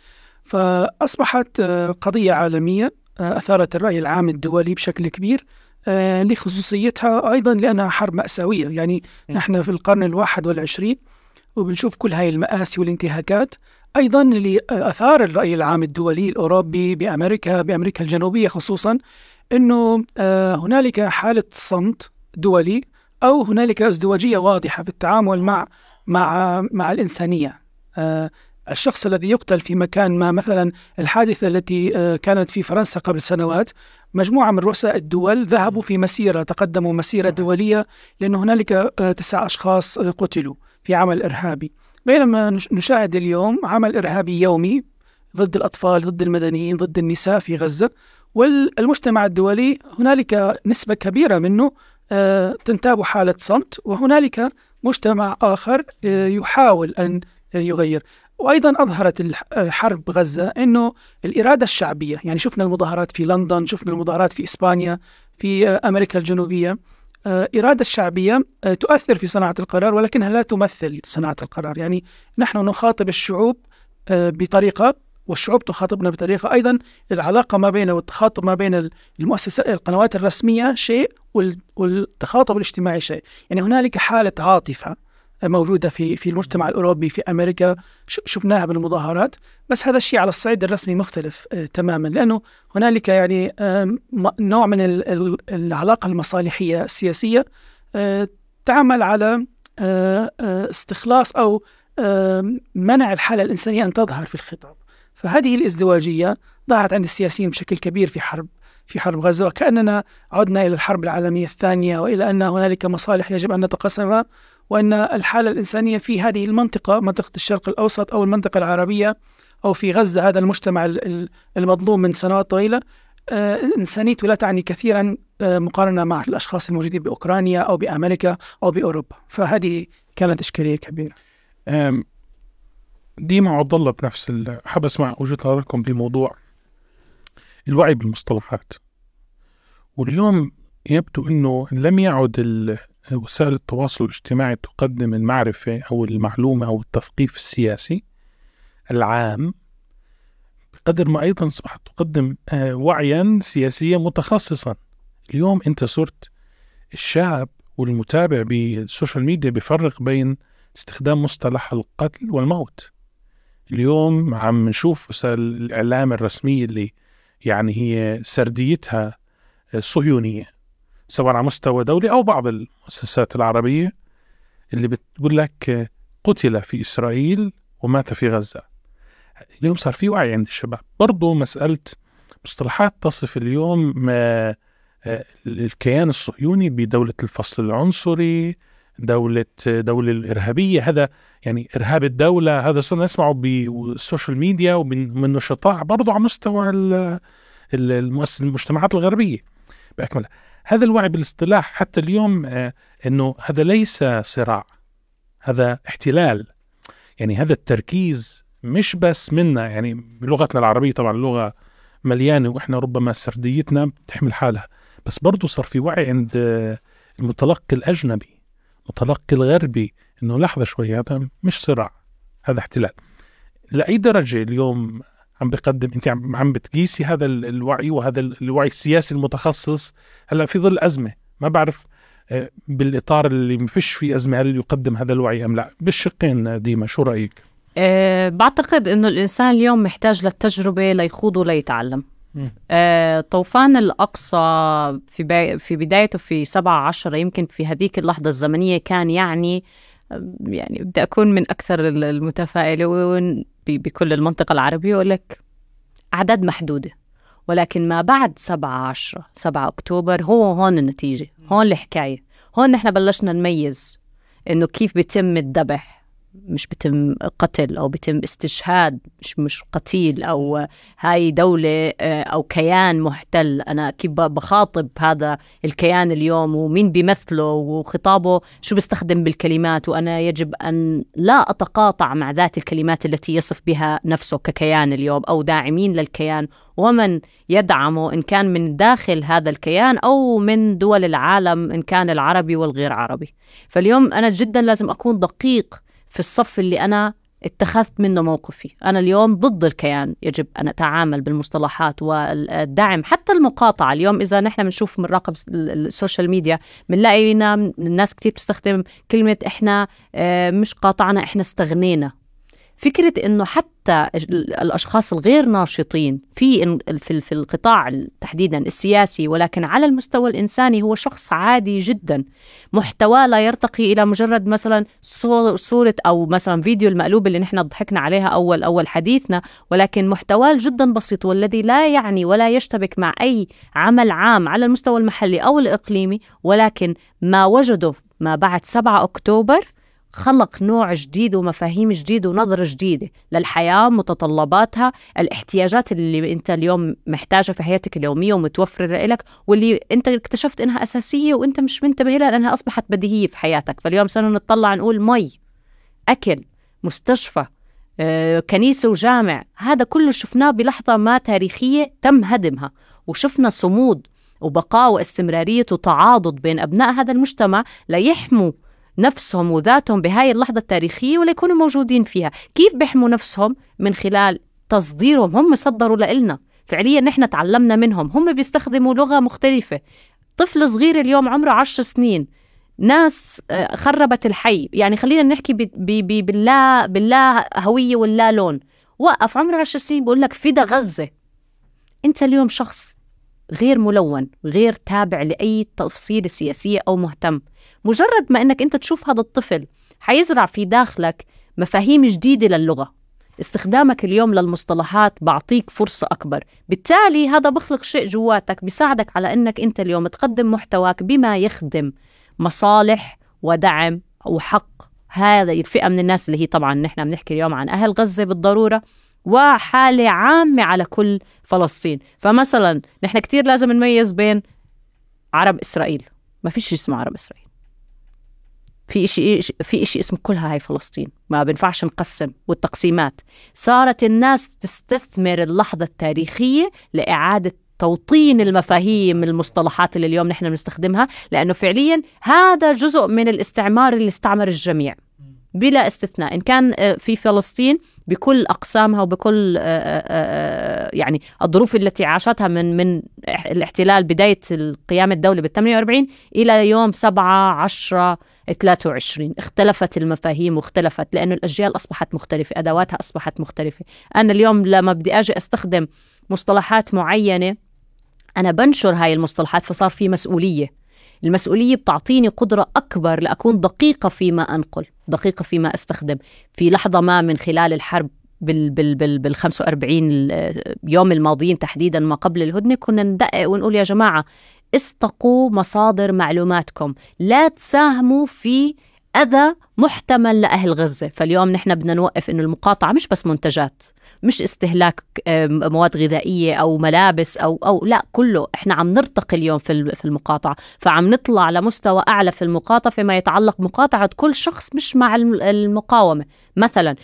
فأصبحت آه، قضية عالمية آه، أثارت الرأي العام الدولي بشكل كبير آه، لخصوصيتها أيضا لأنها حرب مأساوية. يعني نحن في القرن الواحد والعشرين وبنشوف كل هاي المآسي والانتهاكات أيضا اللي أثار الرأي العام الدولي الأوروبي بأمريكا بأمريكا الجنوبية خصوصا آه، هنالك حالة صمت دولي أو هنالك ازدواجية واضحة في التعامل مع مع مع الإنسانية. آه، الشخص الذي يقتل في مكان ما مثلا الحادثة التي آه، كانت في فرنسا قبل سنوات مجموعة من رؤساء الدول ذهبوا في مسيرة تقدموا مسيرة دولية لأن هنالك آه، تسع أشخاص قتلوا في عمل إرهابي. بينما نش- نشاهد اليوم عمل إرهابي يومي ضد الأطفال ضد المدنيين ضد النساء في غزة. والمجتمع الدولي هنالك نسبة كبيرة منه تنتاب حالة صمت وهنالك مجتمع آخر آه، يحاول أن يغير. وأيضا أظهرت الح- آه، حرب غزة أنه الإرادة الشعبية يعني شفنا المظاهرات في لندن شفنا المظاهرات في إسبانيا في آه، آه، إرادة الشعبية آه، تؤثر في صناعة القرار ولكنها لا تمثل صناعة القرار. يعني نحن نخاطب الشعوب آه، بطريقة والشعوب تخاطبنا بطريقة أيضا. العلاقة ما بين والتخاطب ما بين المؤسسات القنوات الرسمية شيء وال- والتخاطب الاجتماعي شيء. يعني هنالك حالة عاطفة موجودة في في المجتمع الأوروبي في أمريكا. شفناها بالمظاهرات. بس هذا الشيء على الصعيد الرسمي مختلف آه، تماما. لأنه هنالك يعني نوع من ال- ال- العلاقة المصالحية السياسية آه، تعمل على آه، استخلاص أو منع الحالة الإنسانية أن تظهر في الخطاب. فهذه الازدواجية ظهرت عند السياسيين بشكل كبير في حرب في حرب غزة وكأننا عدنا إلى الحرب العالمية الثانية وإلى أن هنالك مصالح يجب أن نتقاسمها وأن الحالة الإنسانية في هذه المنطقة منطقة الشرق الأوسط أو المنطقة العربية أو في غزة هذا المجتمع ال- ال- المظلوم من سنوات طويلة آه، إنسانيته لا تعني كثيرا آه، مقارنة مع الأشخاص الموجودين بأوكرانيا أو بأمريكا أو بأوروبا. فهذه كانت إشكالية كبيرة. ديما الله بنفس حاب أسمع وجهة نظركم بموضوع الوعي بالمصطلحات. واليوم يبدو إنه لم يعد وسائل التواصل الاجتماعي تقدم المعرفة أو المعلومة أو التثقيف السياسي العام بقدر ما أيضا اصبحت تقدم آه، وعيا سياسيا متخصصا. اليوم أنت صرت الشاب والمتابع بالسوشيال ميديا بيفرق بين استخدام مصطلح القتل والموت. اليوم عم نشوف وسائل الإعلام الرسمية اللي يعني هي سرديتها صهيونية سواء على مستوى دولي أو بعض المؤسسات العربية اللي بتقول لك قتل في إسرائيل ومات في غزة. اليوم صار في وعي عند الشباب. برضو مسألة مصطلحات تصف اليوم ما آه، الكيان الصهيوني بدولة الفصل العنصري دولة دولة الإرهابية. هذا يعني إرهاب الدولة هذا صرنا نسمعه بالسوشيال ميديا ومن من نشطاء برضه على مستوى المجتمعات الغربية. بأكملها هذا الوعي بالاصطلاح حتى اليوم آه، أنه هذا ليس صراع. هذا احتلال. يعني هذا التركيز مش بس منا. يعني بلغتنا العربية طبعا اللغة مليانة وإحنا ربما سرديتنا بتحمل حالها. بس برضه صار في وعي عند آه، المتلقي الأجنبي. المتلقي الغربي إنه لحظة شوي هذا مش صراع هذا احتلال. لأي درجة اليوم عم بقدم أنت عم عم بتقيسي هذا ال- الوعي وهذا ال- الوعي السياسي المتخصص هلأ في ظل أزمة. ما بعرف آه، بالإطار اللي ما فيش فيه أزمة هل يقدم هذا الوعي أم لا؟ بالشقين ديما شو رأيك؟ أه بعتقد إنه الإنسان اليوم محتاج للتجربة ليخوض وليتعلم. آه، طوفان الأقصى في بي- في بدايته في 7 10 يمكن في هذيك اللحظة الزمنية كان يعني يعني بدي أكون من أكثر ال- المتفائلين ب- بكل المنطقة العربية وأقول لك أعداد محدودة. ولكن ما بعد 7 10 7 أكتوبر هو هون النتيجة هون الحكاية. هون نحن بلشنا نميز إنه كيف بيتم الذبح. مش بيتم قتل أو بيتم استشهاد مش مش قتيل أو هاي دولة آه، أو كيان محتل. أنا كيف بخاطب هذا الكيان اليوم ومين بيمثله وخطابه شو بيستخدم بالكلمات؟ وأنا يجب أن لا أتقاطع مع ذات الكلمات التي يصف بها نفسه ككيان اليوم أو داعمين للكيان. ومن يدعمه إن كان من داخل هذا الكيان أو من دول العالم إن كان العربي والغير عربي. فاليوم أنا جدا لازم أكون دقيق في الصف اللي أنا اتخذت منه موقفي. أنا اليوم ضد الكيان يجب أن أتعامل بالمصطلحات والدعم حتى المقاطعة. اليوم إذا نحن بنشوف من راقب ال- ال social media بنلاقي الناس كتير بتستخدم كلمة إحنا آه، مش قاطعنا إحنا استغنينا. فكرة إنه حتى ال- الأشخاص الغير ناشطين في في في القطاع ال- تحديدا السياسي ولكن على المستوى الإنساني هو شخص عادي جدا. محتواه لا يرتقي إلى مجرد مثلا صور- صورة أو مثلا فيديو المقلوب اللي نحن ضحكنا عليها أول أول حديثنا ولكن محتواه جدا بسيط والذي لا يعني ولا يشتبك مع أي عمل عام على المستوى المحلي أو الإقليمي ولكن ما وجده ما بعد 7 أكتوبر خلق نوع جديد ومفاهيم جديدة ونظرة جديدة للحياة متطلباتها الاحتياجات اللي أنت اليوم محتاجها في حياتك اليومية ومتوفرة لك واللي أنت اكتشفت إنها أساسية وأنت مش منتبه لها لأنها أصبحت بديهية في حياتك. فاليوم صرنا نطلع نقول مي أكل مستشفى آه، كنيسة وجامع. هذا كله شفناه بلحظة ما تاريخية تم هدمها وشفنا صمود وبقاء واستمرارية وتعاضد بين أبناء هذا المجتمع ليحموا نفسهم وذاتهم بهاي اللحظة التاريخية ولا يكونوا موجودين فيها. كيف بيحموا نفسهم من خلال تصديرهم؟ هم صدروا لإلنا. فعليا نحن تعلمنا منهم. هم بيستخدموا لغة مختلفة. طفل صغير اليوم عمره عشر سنين. ناس آه، خربت الحي. يعني خلينا نحكي باللا باللا هوية واللا لون. وقف عمره عشر سنين بقول لك فدا غزة. أنت اليوم شخص غير ملون غير تابع لأي تفصيلة سياسية أو مهتم. مجرد ما أنك أنت تشوف هذا الطفل حيزرع في داخلك مفاهيم جديدة للغة. استخدامك اليوم للمصطلحات بعطيك فرصة أكبر. بالتالي هذا بخلق شيء جواتك بيساعدك على أنك أنت اليوم تقدم محتواك بما يخدم مصالح ودعم وحق. هذه الفئة من الناس اللي هي طبعا نحن بنحكي اليوم عن أهل غزة بالضرورة وحالة عامة على كل فلسطين. فمثلا نحن كتير لازم نميز بين عرب إسرائيل. ما فيش اسمه عرب إسرائيل. في إشي في إشي اسمه كلها هاي فلسطين ما بنفعش نقسم والتقسيمات. صارت الناس تستثمر اللحظة التاريخية لإعادة توطين المفاهيم المصطلحات اللي اليوم نحن بنستخدمها لأنه فعليا هذا جزء من الاستعمار اللي استعمر الجميع. بلا استثناء. إن كان آه، في فلسطين بكل أقسامها وبكل آه، آه، يعني الظروف التي عاشتها من من الاحتلال بداية القيام الدولي بال 48 إلى يوم 7 10 23 اختلفت المفاهيم واختلفت لأنه الأجيال أصبحت مختلفة أدواتها أصبحت مختلفة. أنا اليوم لما بدي أجي أستخدم مصطلحات معينة أنا بنشر هاي المصطلحات فصار في مسؤولية. المسؤولية بتعطيني قدرة أكبر لأكون دقيقة فيما أنقل دقيقة فيما أستخدم. في لحظة ما من خلال الحرب بال بال بال بال 45 يوم الماضيين تحديدا ما قبل الهدنة كنا ندقق ونقول يا جماعة استقوا مصادر معلوماتكم. لا تساهموا في أذى محتمل لأهل غزة. فاليوم نحن بدنا نوقف إنه المقاطعة مش بس منتجات. مش استهلاك مواد غذائية أو ملابس أو أو لا كله. إحنا عم نرتقي اليوم في في المقاطعة. فعم نطلع لمستوى أعلى في المقاطعة فيما يتعلق مقاطعة كل شخص مش مع الم- المقاومة. مثلا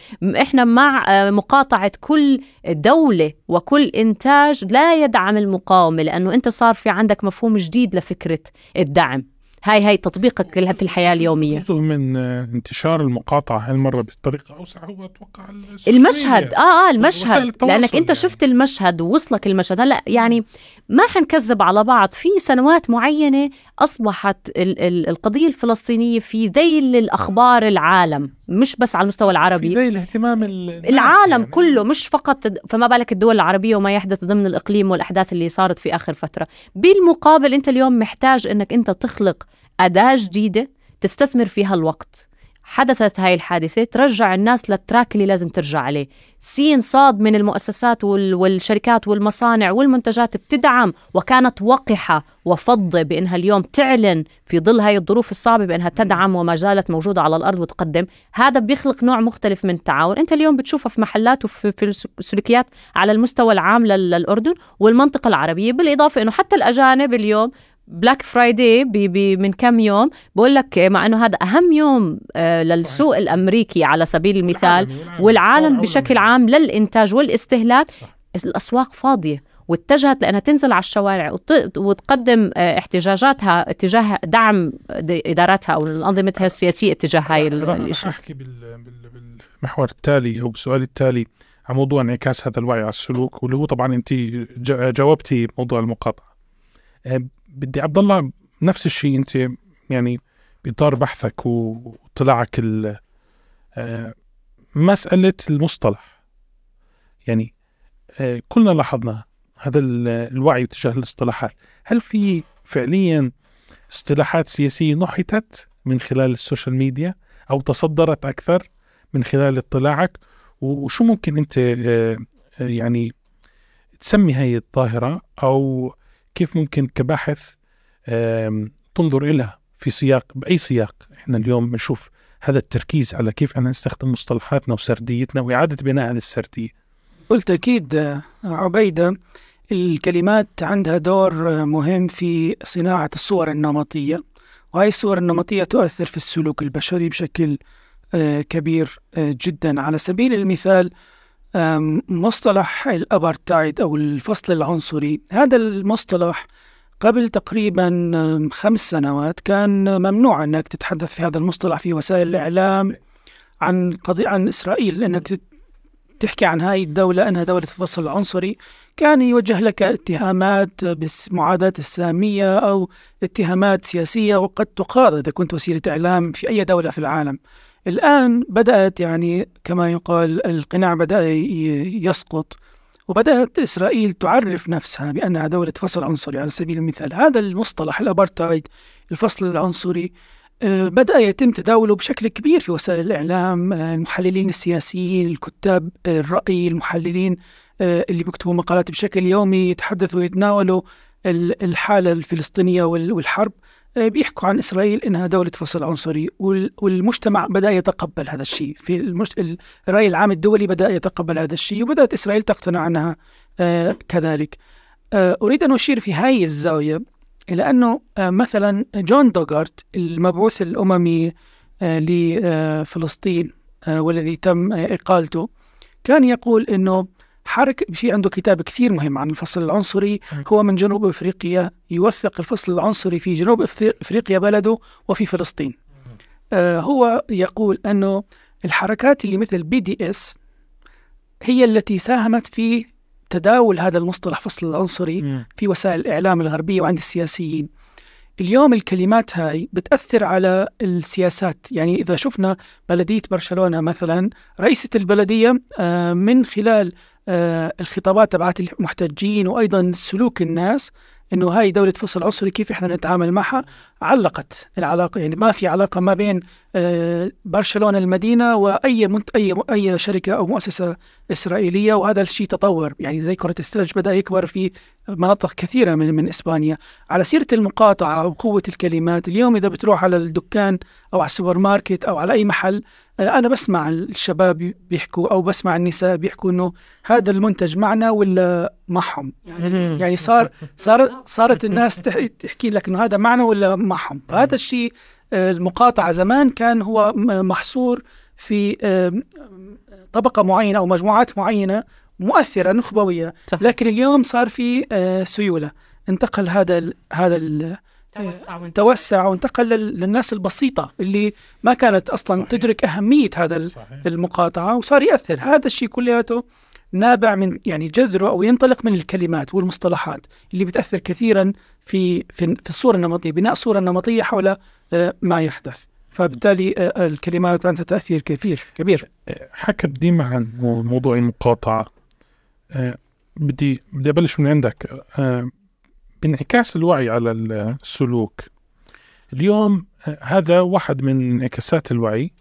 إحنا مع آه، مقاطعة كل دولة وكل إنتاج لا يدعم المقاومة لأنه أنت صار في عندك مفهوم جديد لفكرة الدعم. هاي هاي تطبيقك لها في الحياة اليومية جزء من آه، انتشار المقاطعة هالمرة بطريقة أوسع هو أتوقع السوشيال المشهد. آه آه المشهد لأنك أنت يعني. شفت المشهد ووصلك المشهد هلا يعني ما حنكذب على بعض في سنوات معينة أصبحت ال- ال- القضية الفلسطينية في ذيل الأخبار العالم مش بس على المستوى في العربي ذي الاهتمام الناس العالم يعني. كله مش فقط فما بالك الدول العربية وما يحدث ضمن الإقليم والأحداث اللي صارت في آخر فترة بالمقابل أنت اليوم محتاج أنك أنت تخلق أداة جديدة تستثمر فيها الوقت. حدثت هاي الحادثة ترجع الناس للتراك اللي لازم ترجع عليه. سين صاد من المؤسسات وال- والشركات والمصانع والمنتجات بتدعم وكانت وقحة وفضة بأنها اليوم تعلن في ظل هاي الظروف الصعبة بأنها تدعم وما زالت موجودة على الأرض وتقدم. هذا بيخلق نوع مختلف من التعاون. أنت اليوم بتشوفها في محلات وفي في السلوكيات على المستوى العام لل- للأردن والمنطقة العربية بالإضافة أنه حتى الأجانب اليوم Black Friday بي من كم يوم. بقول لك مع إنه هذا أهم يوم آه للسوق الأمريكي على سبيل المثال. والعالم صار بشكل. عام للإنتاج والاستهلاك صح. الأسواق فاضية واتجهت لأنها تنزل على الشوارع وت- وتقدم آه، احتجاجاتها اتجاه دعم إداراتها أو أنظمتها السياسية اتجاه هاي الشيء أحكي بال- بال- بالمحور التالي أو بالسؤال التالي عن موضوع انعكاس هذا الوعي على السلوك واللي هو طبعا أنت جا- جاوبتي موضوع المقاطعة. أه، بدي عبد الله نفس الشيء انت يعني باطار بحثك واطلاعك أه، مسألة المصطلح. يعني أه، كلنا لاحظنا هذا ال- الوعي تجاه الاصطلاحات. هل في فعليا اصطلاحات سياسية نحتت من خلال ال social media أو تصدرت أكثر من خلال اطلاعك؟ وشو ممكن أنت آه، آه، يعني تسمي هاي الظاهرة أو كيف ممكن كباحث تنظر لها في سياق بأي سياق إحنا اليوم بنشوف هذا التركيز على كيف إحنا نستخدم مصطلحاتنا وسرديتنا وإعادة بناء هذه السردية؟ قلت أكيد آه، عبيدة الكلمات عندها دور آه، مهم في صناعة الصور النمطية وهي الصور النمطية تؤثر في السلوك البشري بشكل آه، كبير جدا. على سبيل المثال مصطلح الأبارتايد أو الفصل العنصري. هذا المصطلح قبل تقريبا خمس سنوات كان ممنوع أنك تتحدث في هذا المصطلح في وسائل الإعلام عن قضية عن إسرائيل لأنك تت- تحكي عن هاي الدولة أنها دولة الفصل العنصري. كان يوجه لك اتهامات بالمعاداة السامية أو اتهامات سياسية وقد تقاضى إذا كنت وسيلة إعلام في أي دولة في العالم. الآن بدأت يعني كما يقال القناع بدأ يسقط وبدأت إسرائيل تعرف نفسها بأنها دولة فصل عنصري على سبيل المثال. هذا المصطلح الأبارتايد الفصل العنصري آه، بدأ يتم تداوله بشكل كبير في وسائل الإعلام آه، المحللين السياسيين الكتاب آه، الرأي المحللين اللي بيكتبوا مقالات بشكل يومي يتحدثوا ويتناولوا ال- الحالة الفلسطينية وال- والحرب. بيحكوا عن إسرائيل إنها دولة فصل عنصري وال- والمجتمع بدأ يتقبل هذا الشيء. في المش... الرأي العام الدولي بدأ يتقبل هذا الشيء وبدأت إسرائيل تقتنع عنها آه، كذلك. آه، أريد أن أشير في هذه الزاوية إلى أنه آه، مثلا جون دوغارت المبعوث الأممي آه، لفلسطين آه، والذي تم آه، إقالته كان يقول أنه حركة في عنده كتاب كثير مهم عن الفصل العنصري هو من جنوب أفريقيا يوثق الفصل العنصري في جنوب أفريقيا بلده وفي فلسطين. آه، هو يقول أنه الحركات اللي مثل BDS هي التي ساهمت في تداول هذا المصطلح فصل العنصري في وسائل الإعلام الغربية وعند السياسيين. اليوم الكلمات هاي بتأثر على السياسات. يعني إذا شفنا بلدية برشلونة مثلا رئيسة البلدية آه، من خلال آه، الخطابات تبعت المحتجين وأيضا سلوك الناس إنه هاي دولة فصل عنصري كيف إحنا نتعامل معها؟ علقت العلاقة يعني ما في علاقة ما بين آه، برشلونة المدينة وأي منت أي أي شركة أو مؤسسة إسرائيلية وهذا الشيء تطور. يعني زي كرة الثلج بدأ يكبر في مناطق كثيرة من من إسبانيا. على سيرة المقاطعة وقوة الكلمات اليوم إذا بتروح على الدكان أو على السوبر ماركت أو على أي محل آه، أنا بسمع الشباب بيحكوا أو بسمع النساء بيحكوا إنه هذا المنتج معنا ولا معهم؟ يعني, يعني صار صارت صارت الناس [LAUGHS] تح- تحكي لك إنه هذا معنا ولا معهم. فهذا الشيء آه، المقاطعة زمان كان هو محصور في طبقة معينة أو مجموعات معينة مؤثرة نخبوية. صح. لكن اليوم صار في آه، سيولة. انتقل هذا ال هذا ال توسع وانتقل لل- للناس البسيطة اللي ما كانت أصلا صحيح. تدرك أهمية هذا صحيح. المقاطعة وصار يأثر. هذا الشيء كلياته نابع من يعني جذره أو ينطلق من الكلمات والمصطلحات اللي بتأثر كثيرا في في, في الصورة النمطية بناء صورة نمطية حول آه، ما يحدث. فبالتالي آه، الكلمات عندها تأثير كثير كبير. حكت ديما عن مو- موضوع المقاطعة. آه، بدي بدي أبلش من عندك. آه، بانعكاس الوعي على السلوك اليوم آه، هذا واحد من انعكاسات الوعي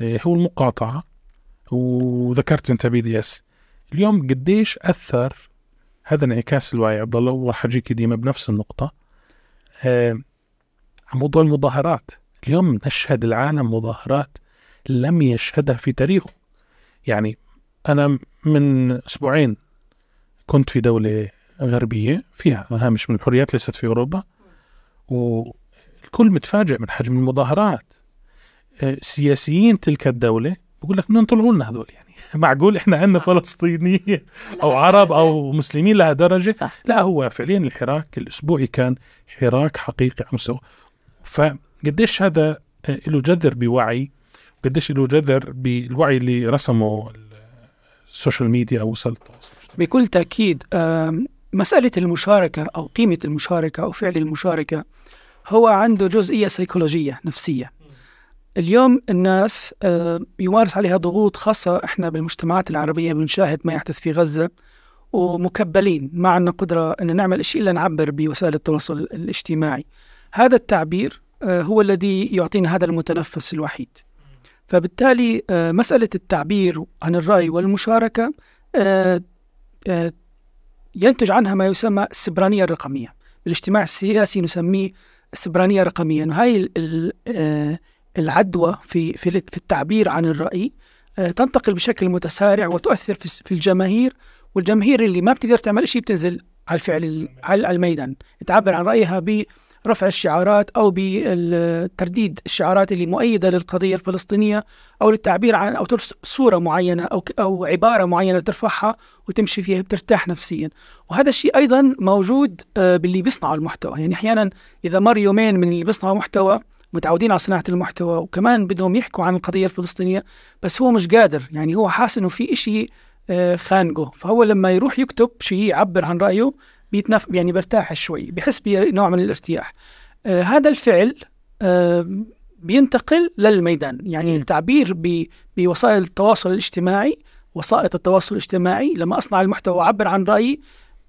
آه، هو المقاطعة وذكرت أنت BDS اليوم قديش أثر هذا انعكاس الوعي عبد الله وراح أجيك ديما بنفس النقطة. آه، عن موضوع المظاهرات. اليوم نشهد العالم مظاهرات لم يشهدها في تاريخه. يعني أنا من أسبوعين كنت في دولة غربية فيها هامش من الحريات ليست في أوروبا والكل متفاجئ من حجم المظاهرات. آه، سياسيين تلك الدولة بقول لك بدهم طلعوا لنا هذول يعني. [LAUGHS] معقول إحنا عندنا فلسطينيين أو عرب أو مسلمين لها درجه صح. لا هو فعليا الحراك الأسبوعي كان حراك حقيقي على مستوى. فقديش هذا آه، له جذر بوعي؟ قديش له جذر بالوعي اللي رسمه ال- ال social media أو وسائل التواصل الاجتماعي؟ بكل تأكيد آم، مسألة المشاركة أو قيمة المشاركة أو فعل المشاركة هو عنده جزئية سيكولوجية نفسية. اليوم الناس آه، يمارس عليها ضغوط خاصة إحنا بالمجتمعات العربية بنشاهد ما يحدث في غزة ومكبلين ما عندنا قدرة أن نعمل شيء إلا نعبر بوسائل التواصل الاجتماعي. هذا التعبير آه، هو الذي يعطينا هذا المتنفس الوحيد. فبالتالي آه، مسألة التعبير عن الرأي والمشاركة ينتج عنها ما يسمى السبرانية الرقمية. بالاجتماع السياسي نسميه السبرانية الرقمية. هاي العدوى في في في التعبير عن الرأي آه، تنتقل بشكل متسارع وتؤثر في الجماهير والجماهير اللي ما بتقدر تعمل شيء بتنزل على الفعل ال- على الميدان. تعبر عن رأيها برفع الشعارات أو بترديد الشعارات اللي مؤيدة للقضية الفلسطينية أو للتعبير عن أو ترسم صورة معينة أو أو عبارة معينة ترفعها وتمشي فيها بترتاح نفسيا. وهذا الشيء أيضا موجود آه، باللي بيصنعوا المحتوى. يعني أحيانا إذا مر يومين من اللي بيصنعوا محتوى متعودين على صناعة المحتوى وكمان بدهم يحكوا عن القضية الفلسطينية بس هو مش قادر. يعني هو حاسس إنه في إشي آه، خانقه. فهو لما يروح يكتب شيء يعبر عن رأيه بيتنف يعني برتاح شوي بحس بنوع من الارتياح. آه، هذا الفعل آه، بينتقل للميدان. يعني. التعبير بوسائل التواصل الاجتماعي وسائط التواصل الاجتماعي لما أصنع المحتوى وأعبر عن رأيي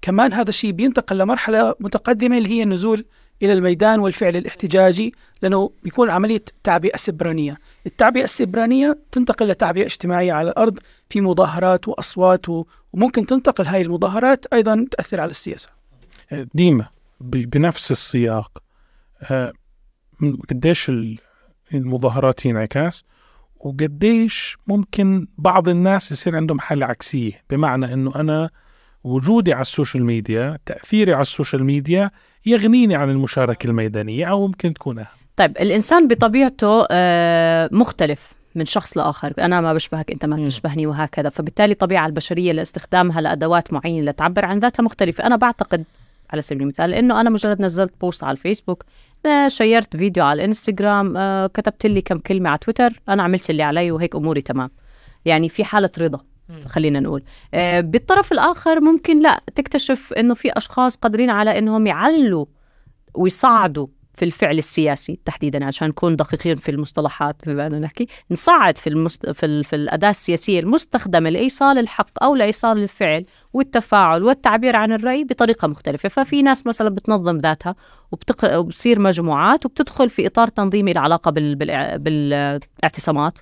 كمان هذا الشيء بينتقل لمرحلة متقدمة اللي هي النزول إلى الميدان والفعل الاحتجاجي لأنه بيكون عملية تعبئة سبرانية التعبئة السبرانية تنتقل لتعبئة اجتماعية على الأرض في مظاهرات وأصوات و- وممكن تنتقل هاي المظاهرات أيضا تأثر على السياسة. آه، ديما بنفس السياق م- قديش ال- المظاهرات هي انعكاس وقديش ممكن بعض الناس يصير عندهم حالة عكسية. بمعنى إنه أنا وجودي على ال social media تأثيري على ال social media يغنيني عن المشاركة الميدانية أو ممكن تكون أهم. طيب الإنسان بطبيعته آه، مختلف من شخص لآخر. أنا ما بشبهك أنت ما. بتشبهني وهكذا. فبالتالي الطبيعة البشرية لاستخدامها لأدوات معينة لتعبر عن ذاتها مختلفة. أنا بعتقد على سبيل المثال إنه أنا مجرد نزلت post على الفيسبوك آه، شيرت فيديو على الإنستغرام آه، كتبت لي كم كلمة على تويتر أنا عملت اللي علي وهيك أموري تمام. يعني في حالة رضا. خلينا نقول. آه، بالطرف الآخر ممكن لا تكتشف إنه في أشخاص قادرين على إنهم يعلوا ويصعدوا في الفعل السياسي تحديدا عشان نكون دقيقين في المصطلحات بما بدنا نحكي. نصعد في المست... في, ال... في الأداة السياسية المستخدمة لإيصال الحق أو لإيصال الفعل والتفاعل والتعبير عن الرأي بطريقة مختلفة. ففي ناس مثلا بتنظم ذاتها وبتق... وبتصير مجموعات وبتدخل في إطار تنظيمي له علاقه بال... بال... بالإعتصامات.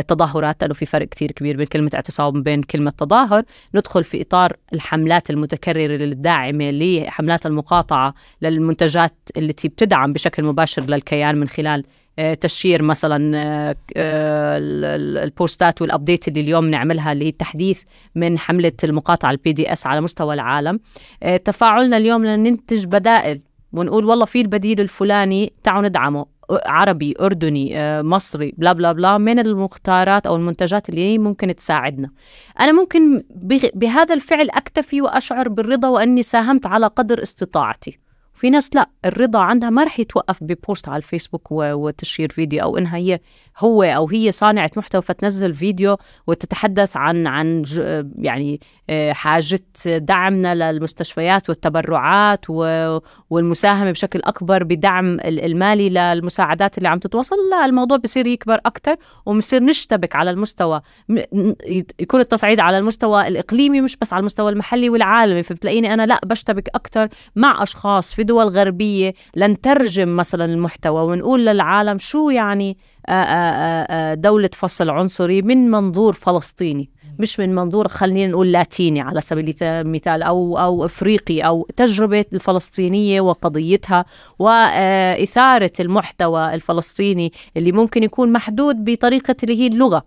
تظاهرات. لأنه في فرق كتير كبير بين كلمة اعتصام وبين كلمة تظاهر. ندخل في إطار الحملات المتكررة الداعمه لحملات المقاطعة للمنتجات التي بتدعم بشكل مباشر للكيان من خلال آه، تشير مثلا آه، آه، ال- ال- البوستات وال update اللي اليوم نعملها لتحديث من حملة المقاطعة ال BDS على مستوى العالم. تفاعلنا اليوم لننتج بدائل ونقول والله في البديل الفلاني تعالوا ندعمه. عربي أردني آه، مصري بلا بلا بلا من المختارات أو المنتجات اللي ممكن تساعدنا. أنا ممكن بهذا الفعل أكتفي وأشعر بالرضا وأني ساهمت على قدر استطاعتي. في ناس لا الرضا عندها ما رح يتوقف ببوست على الفيسبوك وتشير فيديو أو إنها هي هو أو هي صانعة محتوى فتنزل فيديو وتتحدث عن عن يعني آه، حاجة دعمنا للمستشفيات والتبرعات والمساهمة بشكل أكبر بدعم ال- المالي للمساعدات اللي عم تتوصل لا الموضوع بصير يكبر أكثر وبصير نشتبك على المستوى. يكون التصعيد على المستوى الإقليمي مش بس على المستوى المحلي والعالمي. فبتلاقيني أنا لا بشتبك أكثر مع أشخاص في دول غربيه لنترجم مثلا المحتوى ونقول للعالم شو يعني آه، آه، آه، دولة فصل عنصري من منظور فلسطيني مش من منظور خلينا نقول لاتيني على سبيل المثال أو أو إفريقي أو تجربة الفلسطينية وقضيتها وإثارة المحتوى الفلسطيني اللي ممكن يكون محدود بطريقة اللي هي اللغة.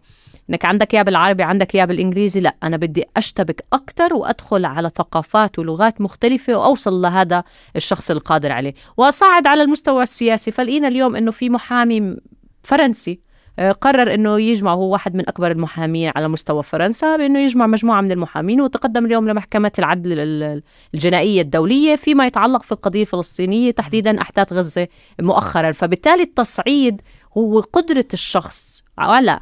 إنك عندك يا بالعربي عندك يا بالإنجليزي لا أنا بدي أشتبك أكثر وأدخل على ثقافات ولغات مختلفة وأوصل لهذا الشخص القادر عليه. واصعد على المستوى السياسي. فلقينا اليوم إنه في محامي فرنسي آه، قرر إنه يجمع هو واحد من أكبر المحامين على مستوى فرنسا بإنه يجمع مجموعة من المحامين وتقدم اليوم لمحكمة العدل ال- الجنائية الدولية فيما يتعلق في القضية الفلسطينية تحديدا أحداث غزة مؤخرا. فبالتالي التصعيد هو قدرة الشخص على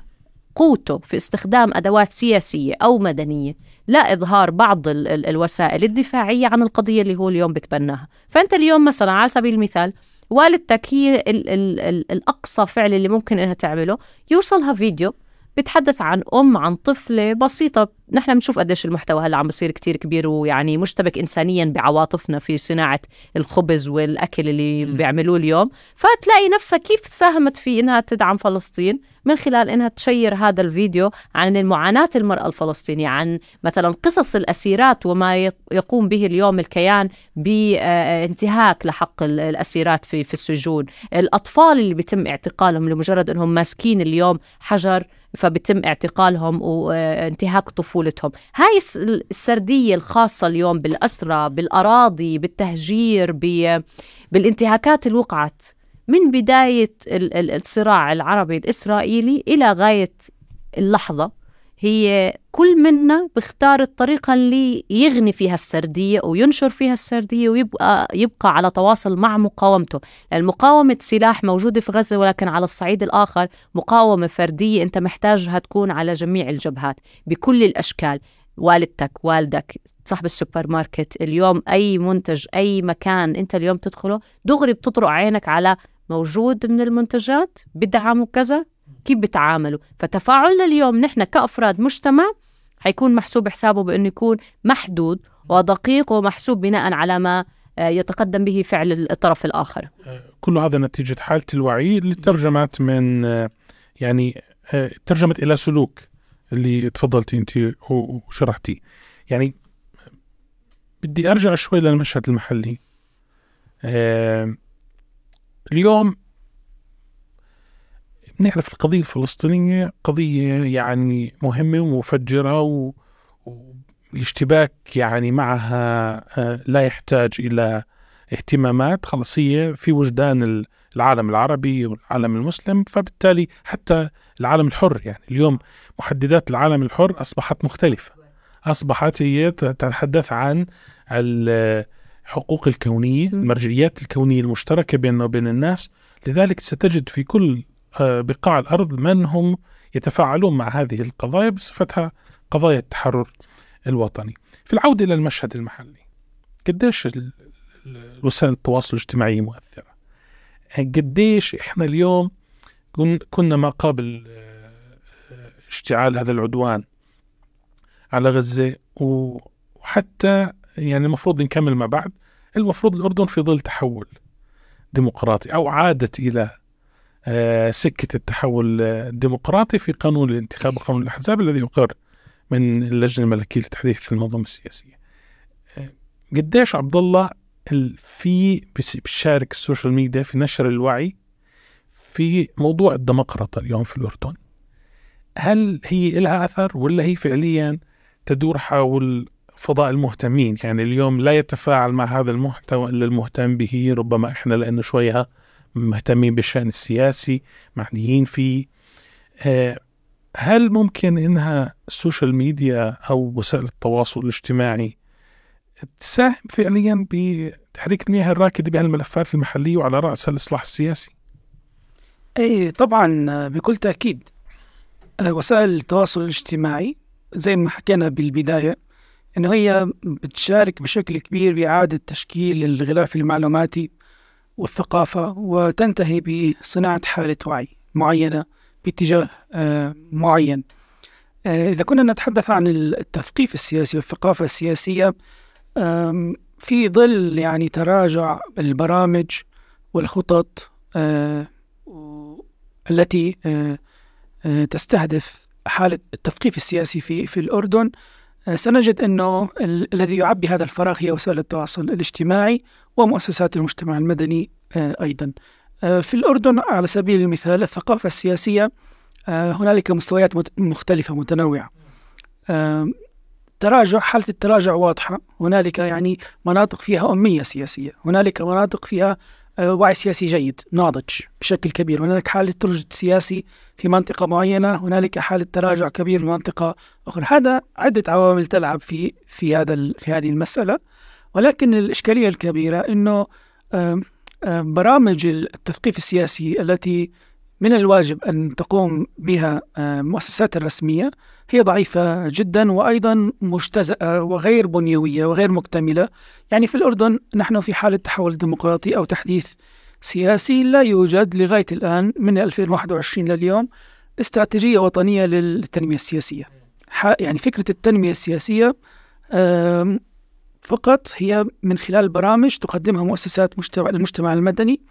قوته في استخدام أدوات سياسية أو مدنية لا إظهار بعض ال- ال- الوسائل الدفاعية عن القضية اللي هو اليوم بتبناها. فأنت اليوم مثلا على سبيل المثال والدتك هي ال ال ال الأقصى فعل اللي ممكن إنها تعمله يوصلها فيديو بتحدث عن أم عن طفلة بسيطة. نحن بنشوف قديش المحتوى هلأ عم بصير كتير كبير ويعني مشتبك إنسانيا بعواطفنا في صناعة الخبز والأكل اللي. بيعملوه اليوم. فتلاقي نفسها كيف ساهمت في إنها تدعم فلسطين من خلال إنها تشير هذا الفيديو عن المعاناة المرأة الفلسطينية عن مثلا قصص الأسيرات وما يق- يقوم به اليوم الكيان بانتهاك لحق ال- الأسيرات في في السجون. الأطفال اللي بيتم اعتقالهم لمجرد أنهم ماسكين اليوم حجر فبيتم اعتقالهم وانتهاك طفولتهم. هاي الس- السردية الخاصة اليوم بالأسرة بالأراضي بالتهجير بالانتهاكات اللي وقعت من بداية ال- ال- الصراع العربي الإسرائيلي إلى غاية اللحظة. هي كل منا بيختار الطريقة اللي يغني فيها السردية وينشر فيها السردية ويبقى يبقى على تواصل مع مقاومته. لأن مقاومة سلاح موجودة في غزة ولكن على الصعيد الآخر مقاومة فردية أنت محتاجها تكون على جميع الجبهات بكل الأشكال. والدتك والدك صاحب السوبر ماركت اليوم أي منتج أي مكان أنت اليوم تدخله دغري بتطرق عينك على موجود من المنتجات بدعموا كذا كيف بتعاملوا. فتفاعلنا اليوم نحن كأفراد مجتمع حيكون محسوب حسابه بأنه يكون محدود ودقيق ومحسوب بناء على ما آه، يتقدم به فعل الطرف الآخر. كل هذا نتيجة حالة الوعي اللي ترجمت من آه، يعني آه، ترجمت إلى سلوك اللي تفضلتي أنت و- وشرحتيه. يعني بدي أرجع شوي للمشهد المحلي. آه، اليوم بنعرف القضية الفلسطينية قضية يعني مهمة ومفجرة. والاشتباك يعني معها آه، لا يحتاج إلى اهتمامات خلاص هي في وجدان ال- العالم العربي والعالم المسلم فبالتالي حتى العالم الحر يعني اليوم محددات العالم الحر أصبحت مختلفة أصبحت هي تتحدث عن الحقوق الكونية. المرجعيات الكونية المشتركة بيننا وبين الناس لذلك ستجد في كل بقاع الأرض من هم يتفاعلون مع هذه القضايا بصفتها قضايا التحرر الوطني. في العودة إلى المشهد المحلي قديش وسائل التواصل الاجتماعي مؤثرة؟ قديش إحنا اليوم كن- كنا ما قبل آه، آه، اشتعال هذا العدوان على غزة وحتى يعني المفروض نكمل ما بعد المفروض الأردن في ظل تحول ديمقراطي أو عادت إلى آه، سكة التحول آه، الديمقراطي في قانون الانتخاب وقانون الأحزاب الذي يقر من اللجنة الملكية لتحديث المنظومة السياسية. آه، قديش عبد الله ال- في بيشارك السوشيال ميديا في نشر الوعي في موضوع الديمقراطية اليوم في الأردن؟ هل هي لها أثر ولا هي فعليا تدور حول فضاء المهتمين؟ يعني اليوم لا يتفاعل مع هذا المحتوى إلا المهتم به ربما إحنا لأنه شوية مهتمين بالشأن السياسي معنيين فيه. آه، هل ممكن إنها ال social media أو وسائل التواصل الاجتماعي تساهم فعليا بتحريك المياه الراكدة بهالملفات المحلية وعلى راسها الإصلاح السياسي؟ إي طبعا بكل تأكيد. آه، وسائل التواصل الاجتماعي زي ما حكينا بالبداية إنه هي بتشارك بشكل كبير بإعادة تشكيل الغلاف المعلوماتي والثقافة وتنتهي بصناعة حالة وعي معينة باتجاه آه، معين. آه، إذا كنا نتحدث عن التثقيف السياسي والثقافة السياسية آم، في ظل يعني تراجع البرامج والخطط آه، التي تستهدف حالة التثقيف السياسي في في الأردن سنجد أنه ال- الذي يعبي هذا الفراغ هي وسائل التواصل الاجتماعي ومؤسسات المجتمع المدني آه، أيضا. آه، في الأردن على سبيل المثال الثقافة السياسية آه، هنالك مستويات مختلفة متنوعة. آه، تراجع حالة التراجع واضحة. هنالك يعني مناطق فيها أمية سياسية. هنالك مناطق فيها آه، وعي سياسي جيد ناضج بشكل كبير. هنالك حالة رشد سياسي في منطقة معينة هنالك حالة تراجع كبير في منطقة أخرى. هذا عدة عوامل تلعب في في هذا في هذه المسألة. ولكن الإشكالية الكبيرة أنه برامج التثقيف السياسي التي من الواجب أن تقوم بها آم، المؤسسات الرسمية. هي ضعيفة جدا وأيضا مجتزأة وغير بنيوية وغير مكتملة. يعني في الأردن نحن في حالة تحول ديمقراطي أو تحديث سياسي لا يوجد لغاية الآن من 2021 لليوم استراتيجية وطنية للتنمية السياسية. يعني فكرة التنمية السياسية فقط هي من خلال برامج تقدمها مؤسسات مجتمع المجتمع المدني.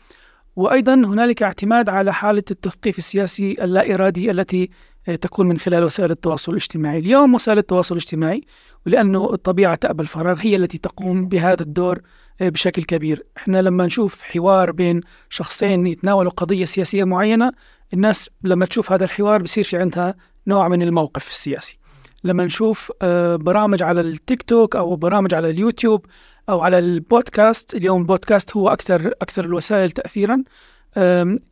وأيضا هنالك اعتماد على حالة التثقيف السياسي اللا إرادي التي آه، تكون من خلال وسائل التواصل الاجتماعي. اليوم وسائل التواصل الاجتماعي ولأنه الطبيعة تأبى الفراغ هي التي تقوم بهذا الدور آه، بشكل كبير. إحنا لما نشوف حوار بين شخصين يتناولوا قضية سياسية معينة الناس لما تشوف هذا الحوار بصير في عندها نوع من الموقف السياسي. لما نشوف آه، برامج على التيك توك أو برامج على اليوتيوب أو على البودكاست. اليوم البودكاست هو أكثر أكثر الوسائل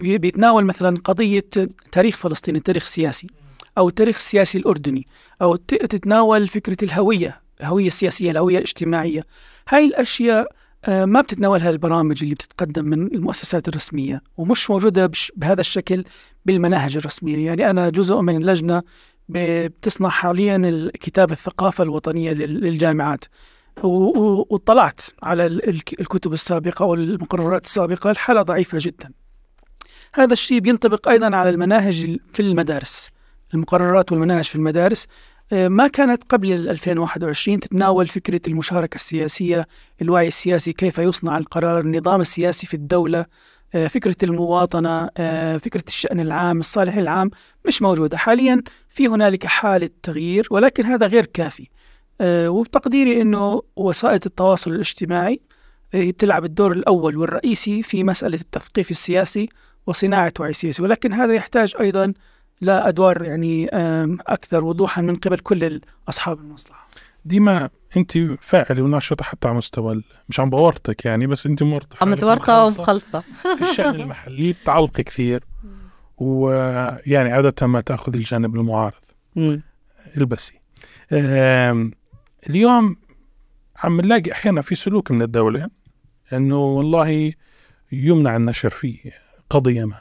بي- بيتناول مثلا قضية تاريخ فلسطين التاريخ السياسي أو التاريخ السياسي الأردني أو ت- تتناول فكرة الهوية الهوية السياسية الهوية الاجتماعية. هاي الأشياء آه، ما بتتناولها البرامج اللي بتتقدم من المؤسسات الرسمية ومش موجودة بش بهذا الشكل بالمناهج الرسمية. يعني أنا جزء من ب- بتصنع حاليا الكتاب الثقافة الوطنية لل- للجامعات. واطلعت على ال- الك- الكتب السابقة والمقررات السابقة الحالة ضعيفة جدا. هذا الشيء بينطبق أيضا على المناهج ال- في المدارس. المقررات والمناهج في المدارس آه، ما كانت قبل ال 2021 تتناول فكرة المشاركة السياسية الوعي السياسي كيف يصنع القرار النظام السياسي في الدولة آه، فكرة المواطنة آه، فكرة الشأن العام الصالح العام مش موجودة. حاليا في هنالك حالة تغيير ولكن هذا غير كافي. وبتقديري أنه وسائل التواصل الاجتماعي آه، بتلعب الدور الأول والرئيسي في مسألة التثقيف السياسي وصناعة وعي سياسي. ولكن هذا يحتاج أيضا لأدوار يعني آم، أكثر وضوحا من قبل كل أصحاب المصلحة. ديما أنت فاعله وناشطه حتى على مستوى مش عم بورطك يعني بس أنت مرتة عم مخلصة. ومخلصة. [LAUGHS] في الشأن المحلي بتعلق كثير. ويعني عادة ما تأخذ الجانب المعارض. البسي. اليوم عم نلاقي أحيانا في سلوك من الدولة أنه والله يمنع النشر في قضية ما.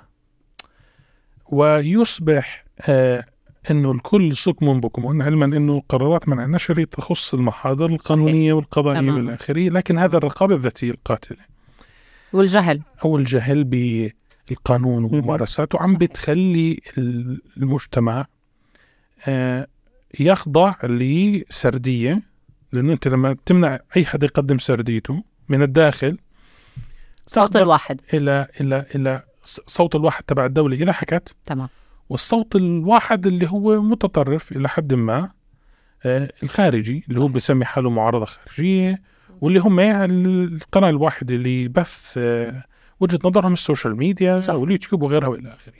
ويصبح آه أنه الكل صكم بكم علما أنه قرارات منع النشر تخص المحاضر القانونية والقضائية تمام. والآخرية لكن هذا الرقابة الذاتية القاتلة. والجهل. أو الجهل بالقانون وممارساته عم. بتخلي المجتمع آه، يخضع لسردية. لأنه أنت لما تمنع أي حدا يقدم سرديته من الداخل صوت الواحد إلى إلى إلى ص- صوت الواحد تبع الدولة اذا حكت تمام والصوت الواحد اللي هو متطرف إلى حد ما آه، الخارجي اللي هو. بيسمي حاله معارضة خارجية واللي هم القناة الواحدة اللي بث آه، وجهة نظرهم ال social media صح. واليوتيوب وغيرها وإلى آخره.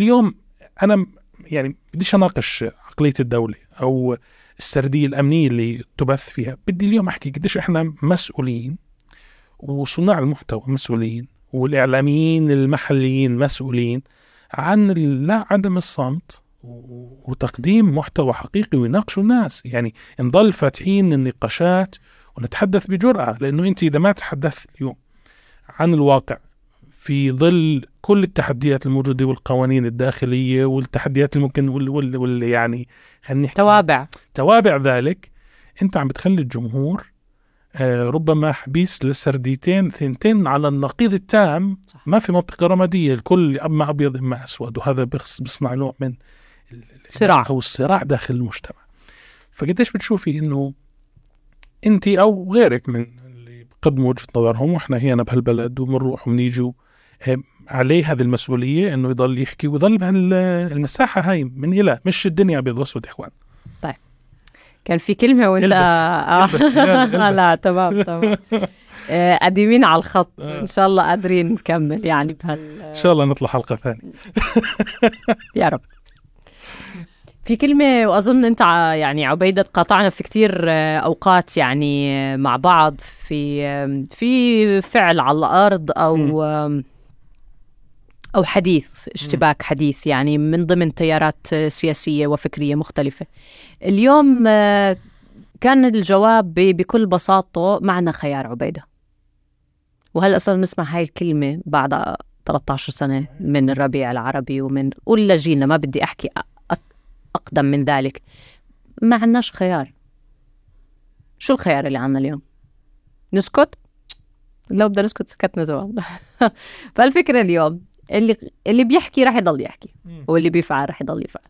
اليوم أنا يعني بديش أناقش عقلية الدولة أو السردية الأمنية اللي تبث فيها، بدي اليوم أحكي قديش إحنا مسؤولين وصناع المحتوى مسؤولين والإعلاميين المحليين مسؤولين عن لا عدم الصمت وتقديم محتوى حقيقي ويناقشوا الناس. يعني نضل فاتحين النقاشات ونتحدث بجرأة لأنه أنت إذا ما تحدثت اليوم عن الواقع في ظل كل التحديات الموجودة والقوانين الداخلية والتحديات الممكن وال, وال, وال يعني خلينا نحكي توابع توابع ذلك انت عم بتخلي الجمهور آه، ربما حبيس لسرديتين ثنتين على النقيض التام صح. ما في منطقة رمادية الكل اما أبيض اما أسود وهذا بيصنع نوع من ال- ال- صراع. أو الصراع داخل المجتمع فقديش بتشوفي إنه انت أو غيرك من اللي بقدموا وجهة نظرهم وإحنا هنا بهالبلد وبنروح وبنيجي عليه هذه المسؤولية إنه يضل يحكي ويضل بهالمساحة هاي من إلى مش الدنيا أبيض وأسود إخوان. كان في كلمة وإنت البس. آه. البس، [LAUGHS] البس. لا تمام تمام. آه، قديمين على الخط. إن شاء الله قادرين نكمل يعني بهال إن شاء الله نطلع حلقة ثانية. [LAUGHS] يا رب. في كلمة وأظن أنت يعني عبيدة قاطعنا في كتير آه، أوقات يعني آه، مع بعض في في فعل على الأرض أو آم، أو حديث اشتباك حديث يعني من ضمن تيارات سياسية وفكرية مختلفة. اليوم آه، كان الجواب بكل بساطة معنا خيار عبيدة. وهلا صرنا نسمع هاي الكلمة بعد 13 سنة من الربيع العربي ومن ولا جيلنا ما بدي أحكي أقدم من ذلك. ما عندناش خيار. شو الخيار اللي عنا اليوم؟ نسكت؟ لو بدنا نسكت سكتنا زمان. [LAUGHS] فالفكرة اليوم اللي اللي بيحكي راح يضل يحكي واللي بيفعل راح يضل يفعل.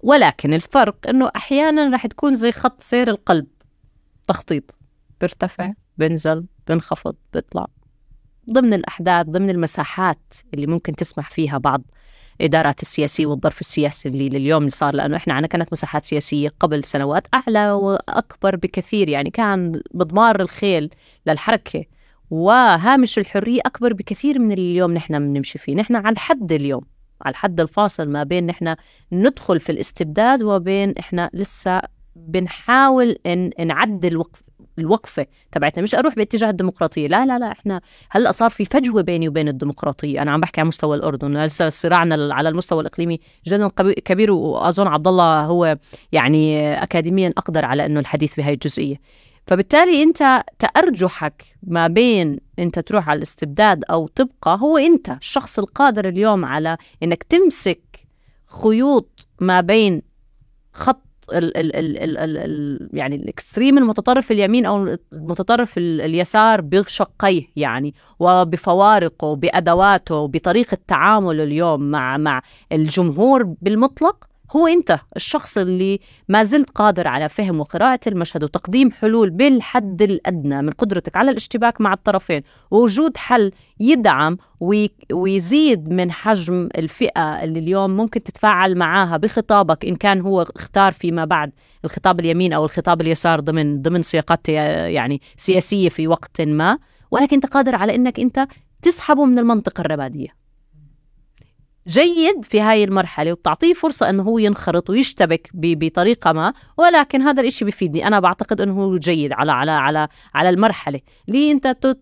ولكن الفرق إنه أحيانا راح تكون زي خط سير القلب. تخطيط. بيرتفع بنزل بنخفض بيطلع. ضمن الأحداث ضمن المساحات اللي ممكن تسمح فيها بعض إدارات السياسية والظرف السياسي اللي لليوم اللي صار لأنه إحنا عنا كانت مساحات سياسية قبل سنوات أعلى وأكبر بكثير. يعني كان مضمار الخيل للحركة. وهامش الحرية أكبر بكثير من اللي اليوم نحن بنمشي فيه. نحن على الحد اليوم على الحد الفاصل ما بين نحن ندخل في الاستبداد وبين إحنا لسه بنحاول إن نعدل وقف الوقفة تبعتنا. مش أروح باتجاه الديمقراطية. لا لا لا إحنا هلأ صار في فجوة بيني وبين الديمقراطية. أنا عم بحكي على مستوى الأردن. لسه صراعنا على المستوى الإقليمي. جدا كبير وأظن عبد الله هو يعني أكاديميا أقدر على إنه الحديث بهاي الجزئية. فبالتالي أنت تأرجحك ما بين أنت تروح على الاستبداد أو تبقى هو أنت الشخص القادر اليوم على إنك تمسك خيوط ما بين خط ال ال ال ال ال ال يعني الاكستريم المتطرف اليمين أو المتطرف ال- اليسار بشقيه يعني وبفوارقه بأدواته بطريقة تعامله اليوم مع مع الجمهور بالمطلق. هو أنت الشخص اللي ما زلت قادر على فهم وقراءة المشهد وتقديم حلول بالحد الأدنى من قدرتك على الاشتباك مع الطرفين ووجود حل يدعم وي- ويزيد من حجم الفئة اللي اليوم ممكن تتفاعل معاها بخطابك إن كان هو اختار فيما بعد الخطاب اليمين أو الخطاب اليسار ضمن ضمن سياقات يعني سياسية في وقت ما ولكن أنت قادر على أنك أنت تسحبه من المنطقة الرمادية. جيد في هاي المرحلة وبتعطيه فرصة أنه هو ينخرط ويشتبك ب- بطريقة ما ولكن هذا الإشي بيفيدني أنا بعتقد أنه هو جيد على على على على المرحلة. ليه تت-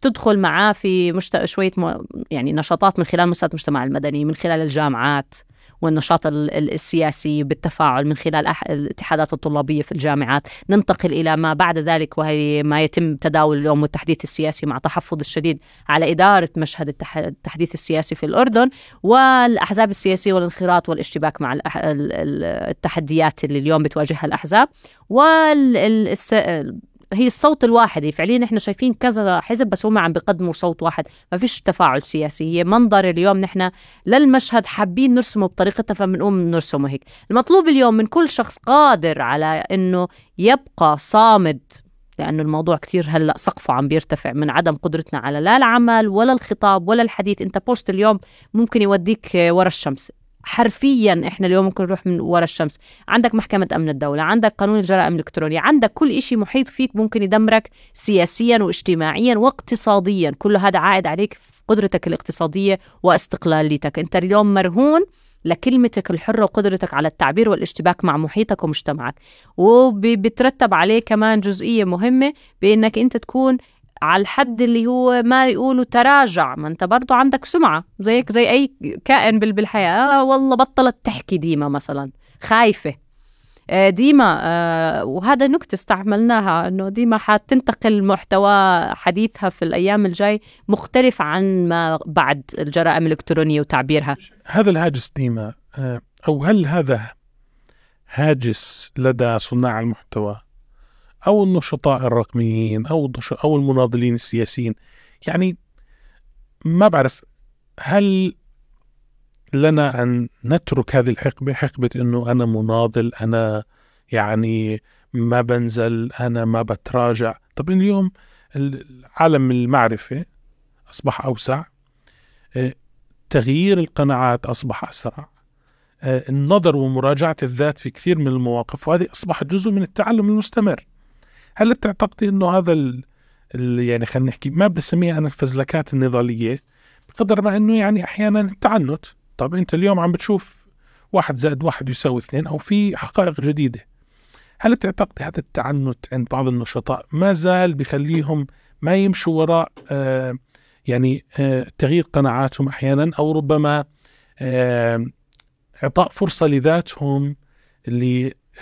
تدخل معاه في مشت... شوية م... يعني نشاطات من خلال مؤسسات المجتمع المدني من خلال الجامعات؟ والنشاط ال- ال- السياسي بالتفاعل من خلال. الاتحادات الطلابية في الجامعات ننتقل إلى ما بعد ذلك وهي ما يتم تداول اليوم والتحديث السياسي مع تحفظ الشديد على إدارة مشهد التح... التحديث السياسي في الأردن والأحزاب السياسية والانخراط والاشتباك مع التحديات اللي اليوم بتواجهها الأحزاب وال... هي الصوت الواحد فعليا إحنا شايفين كذا حزب بس هم عم بيقدموا صوت واحد. ما فيش تفاعل سياسي. هي منظر اليوم نحن للمشهد حابين نرسمه بطريقتنا فبنقوم نرسمه هيك. المطلوب اليوم من كل شخص قادر على إنه يبقى صامد لأنه الموضوع كتير هلأ سقفه عم بيرتفع من عدم قدرتنا على لا العمل ولا الخطاب ولا الحديث. أنت بوست اليوم ممكن يوديك ورا الشمس. حرفيا إحنا اليوم ممكن نروح من ورا الشمس. عندك محكمة أمن الدولة عندك قانون الجرائم الإلكترونية عندك كل إشي محيط فيك ممكن يدمرك سياسيا واجتماعيا واقتصاديا. كل هذا عائد عليك في قدرتك الاقتصادية واستقلاليتك. أنت اليوم مرهون لكلمتك الحرة وقدرتك على التعبير والاشتباك مع محيطك ومجتمعك. وبترتب عليه كمان جزئية مهمة بأنك أنت تكون على الحد اللي هو ما يقولوا تراجع ما انت برضو عندك سمعة زيك زي أي كائن بال- بالحياة. آه والله بطلت تحكي ديما مثلا خايفة. آه، ديما آه، وهذا نكتة استعملناها إنه ديما حتنتقل محتوى حديثها في الأيام الجاي مختلف عن ما بعد الجرائم الإلكترونية وتعبيرها. هذا الهاجس ديما آه، أو هل هذا هاجس لدى صناع المحتوى؟ أو النشطاء الرقميين النش- أو المناضلين السياسيين. يعني ما بعرف هل لنا أن نترك هذه الحقبة؟ حقبة أنه أنا مناضل أنا يعني ما بنزل أنا ما بتراجع. طب اليوم عالم المعرفة أصبح أوسع. آه، تغيير القناعات أصبح أسرع. آه، النظر ومراجعة الذات في كثير من المواقف وهذه أصبحت جزء من التعلم المستمر. هل بتعتقدي أنه هذا ال... ال... يعني خلينا نحكي ما بدي أسميها أنا الفزلكات النضالية بقدر ما أنه يعني أحيانا التعنت. طب أنت اليوم عم بتشوف واحد زائد واحد يساوي اثنين أو في حقائق جديدة. هل بتعتقدي هذا التعنت عند بعض النشطاء ما زال بخليهم ما يمشوا وراء آه يعني آه تغيير قناعاتهم أحيانا أو ربما آه إعطاء فرصة لذاتهم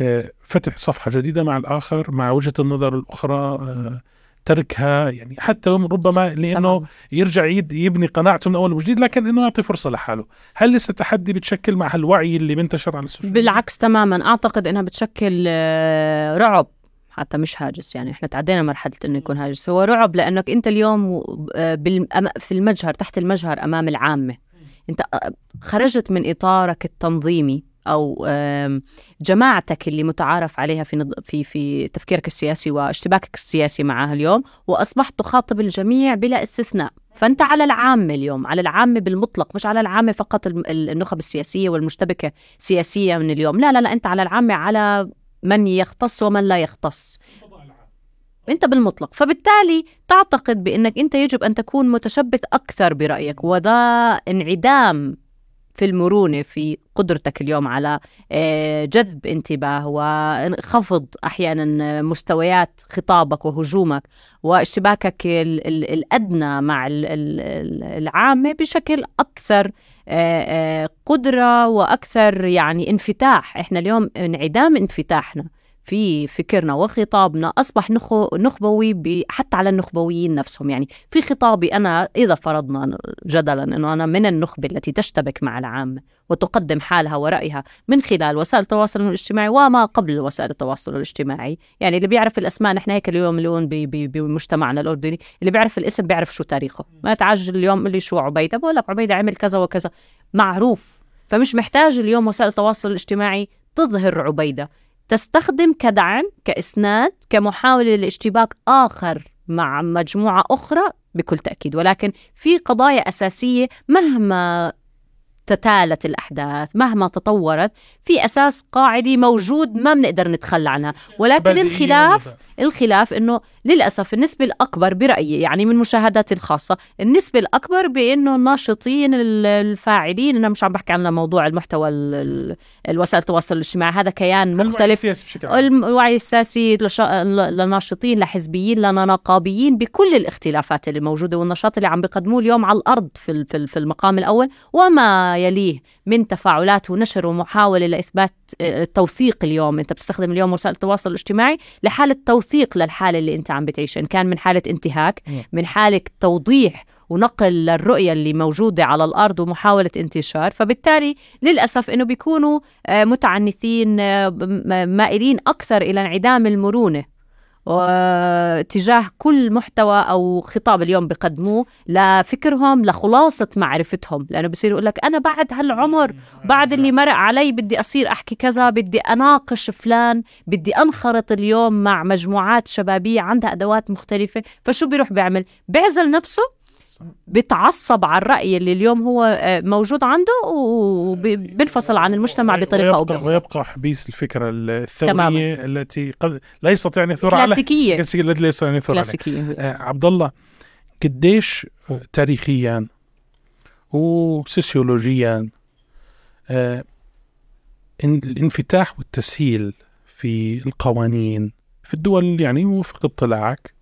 لفتح صفحة جديدة مع الآخر مع وجهة النظر الأخرى آه، تركها يعني حتى ربما لأنه. يرجع يبني قناعته من أول وجديد لكن أنه يعطي فرصة لحاله. هل لسه تحدي بتشكل مع هالوعي اللي منتشر على السوشيال؟ بالعكس تماما. أعتقد إنها بتشكل آه، رعب حتى مش هاجس. يعني إحنا تعدينا مرحلة إنه يكون هاجس. هو رعب لأنك أنت اليوم آه، في المجهر تحت المجهر أمام العامة. أنت آه، خرجت من إطارك التنظيمي. أو جماعتك اللي متعارف عليها في في في تفكيرك السياسي واشتباكك السياسي معها اليوم وأصبحت تخاطب الجميع بلا استثناء. فأنت على العامة اليوم على العامة بالمطلق مش على العامة فقط النخب السياسية والمشتبكة سياسيه من اليوم. لا لا لا أنت على العامة على من يختص ومن لا يختص. أنت بالمطلق. فبالتالي تعتقد بأنك أنت يجب أن تكون متشبث أكثر برأيك وده انعدام في المرونة في قدرتك اليوم على آه، جذب انتباه وخفض أحيانا مستويات خطابك وهجومك واشتباكك ال- ال- الأدنى مع ال- ال- ال- العامة بشكل أكثر آه، آه، قدرة وأكثر يعني انفتاح. إحنا اليوم انعدام انفتاحنا. في فكرنا وخطابنا أصبح نخو نخبوي حتى على النخبويين نفسهم. يعني في خطابي أنا إذا فرضنا جدلا إنه أنا من النخبة التي تشتبك مع العامه وتقدم حالها ورأيها من خلال وسائل التواصل الاجتماعي وما قبل وسائل التواصل الاجتماعي. يعني اللي بيعرف الأسماء نحن هيك اليوم اليوم بمجتمعنا الأردني اللي بيعرف الاسم بيعرف شو تاريخه. ما تعجل اليوم قل لي شو عبيدة؟ بقول لك عبيدة عمل كذا وكذا. معروف. فمش محتاج اليوم وسائل التواصل الاجتماعي تظهر عبيدة. تستخدم كدعم كإسناد كمحاولة لاشتباك آخر مع مجموعة أخرى بكل تأكيد. ولكن في قضايا أساسية مهما تتالت الأحداث مهما تطورت في أساس قاعدي موجود ما بنقدر نتخلى عنها. ولكن الخلاف الخلاف إنه للأسف النسبة الأكبر برأيي يعني من مشاهداتي الخاصة النسبة الأكبر بإنه الناشطين ال- الفاعلين أنا مش عم بحكي عن موضوع المحتوى ال- ال- الوسائل التواصل الاجتماعي هذا كيان الوعي مختلف. السياسي بشكل عام. الوعي السياسي لش- ل- لناشطين لحزبيين لنقابيين بكل الاختلافات اللي موجودة والنشاط اللي عم بيقدموه اليوم على الأرض في في ال- في المقام الأول وما يليه من تفاعلات ونشر ومحاولة لإثبات آه، التوثيق اليوم. أنت بتستخدم اليوم وسائل التواصل الاجتماعي لحالة توثيق للحالة اللي أنت عم بتعيشها ان كان من حالة انتهاك. من حالة توضيح ونقل للرؤية اللي موجودة على الأرض ومحاولة انتشار. فبالتالي للأسف أنه بيكونوا آه، متعنتين آه، مائلين أكثر إلى انعدام المرونة. واتجاه كل محتوى أو خطاب اليوم بقدموه لفكرهم لخلاصة معرفتهم. لأنه بصير يقول لك أنا بعد هالعمر بعد اللي مرق علي بدي أصير أحكي كذا بدي أناقش فلان بدي أنخرط اليوم مع مجموعات شبابية عندها أدوات مختلفة فشو بيروح بيعمل؟ بيعزل نفسه بتعصب. على الرأي اللي اليوم هو آه، موجود عنده وبينفصل عن المجتمع بطريقة أو بأخرى. ويبقى حبيس الفكرة الثورية تماماً. التي قد لا يستطيع أن يثور عليها. كلاسيكية. التي لا يستطيع أن يثور عليها. كلاسيكية. آه عبد الله قديش تاريخيا وسوسيولوجيا آه الانفتاح والتسهيل في القوانين في الدول يعني وفق اطلاعك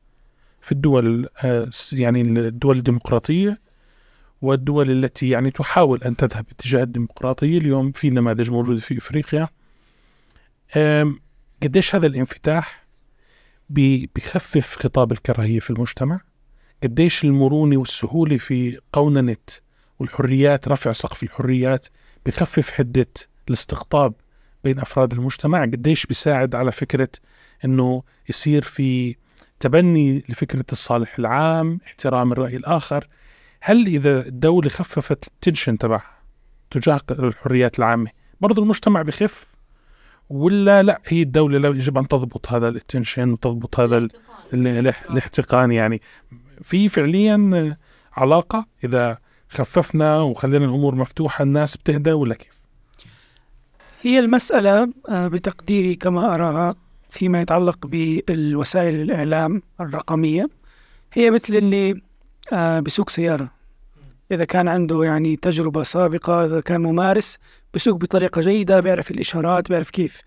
في الدول آه، يعني الدول الديمقراطية والدول التي يعني تحاول أن تذهب اتجاه الديمقراطية اليوم في نماذج موجودة في إفريقيا. قديش هذا الانفتاح بي- بيخفف خطاب الكراهية في المجتمع؟ قديش المرونة والسهولة في قوننة والحريات رفع سقف الحريات بخفف حدة الاستقطاب بين أفراد المجتمع؟ قديش بيساعد على فكرة أنه يصير في تبني لفكرة الصالح العام احترام الرأي الآخر. هل إذا الدولة خففت التنشن تبعها تجاه الحريات العامة برضو المجتمع بخف؟ ولا لا هي الدولة لا يجب أن تضبط هذا التنشن وتضبط هذا ال- ال- الاح- الاحتقان يعني. في فعليا علاقة إذا خففنا وخلينا الأمور مفتوحة الناس بتهدى ولا كيف؟ هي المسألة آه، بتقديري كما أراها. فيما يتعلق بالوسائل الإعلام الرقمية هي مثل اللي آه، بيسوق سيارة. إذا كان عنده يعني تجربة سابقة إذا كان ممارس بيسوق بطريقة جيدة بيعرف الإشارات بيعرف كيف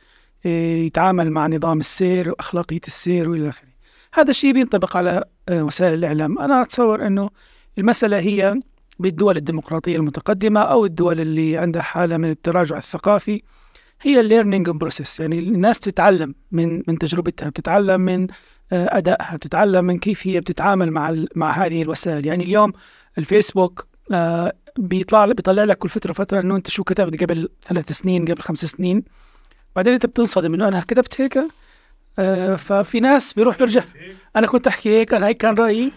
آه، يتعامل مع نظام السير وأخلاقية السير وإلى آخره. هذا الشيء بينطبق على آه، وسائل الإعلام. أنا أتصور أنه المسألة هي بالدول الديمقراطية المتقدمة أو الدول اللي عندها حالة من التراجع الثقافي. هي ال learning process يعني الناس تتعلم من من تجربتها بتتعلم من آه، أدائها بتتعلم من كيف هي بتتعامل مع مع هذه الوسائل. يعني اليوم الفيسبوك آه، بيطلع بيطلع لك كل فترة فترة إنه أنت شو كتبت قبل ثلاث سنين قبل خمس سنين. بعدين أنت بتنصدم إنه أنا كتبت هيك آه، ففي ناس بيروح بيرجع أنا كنت أحكي هيك أنا هيك كان رأيي.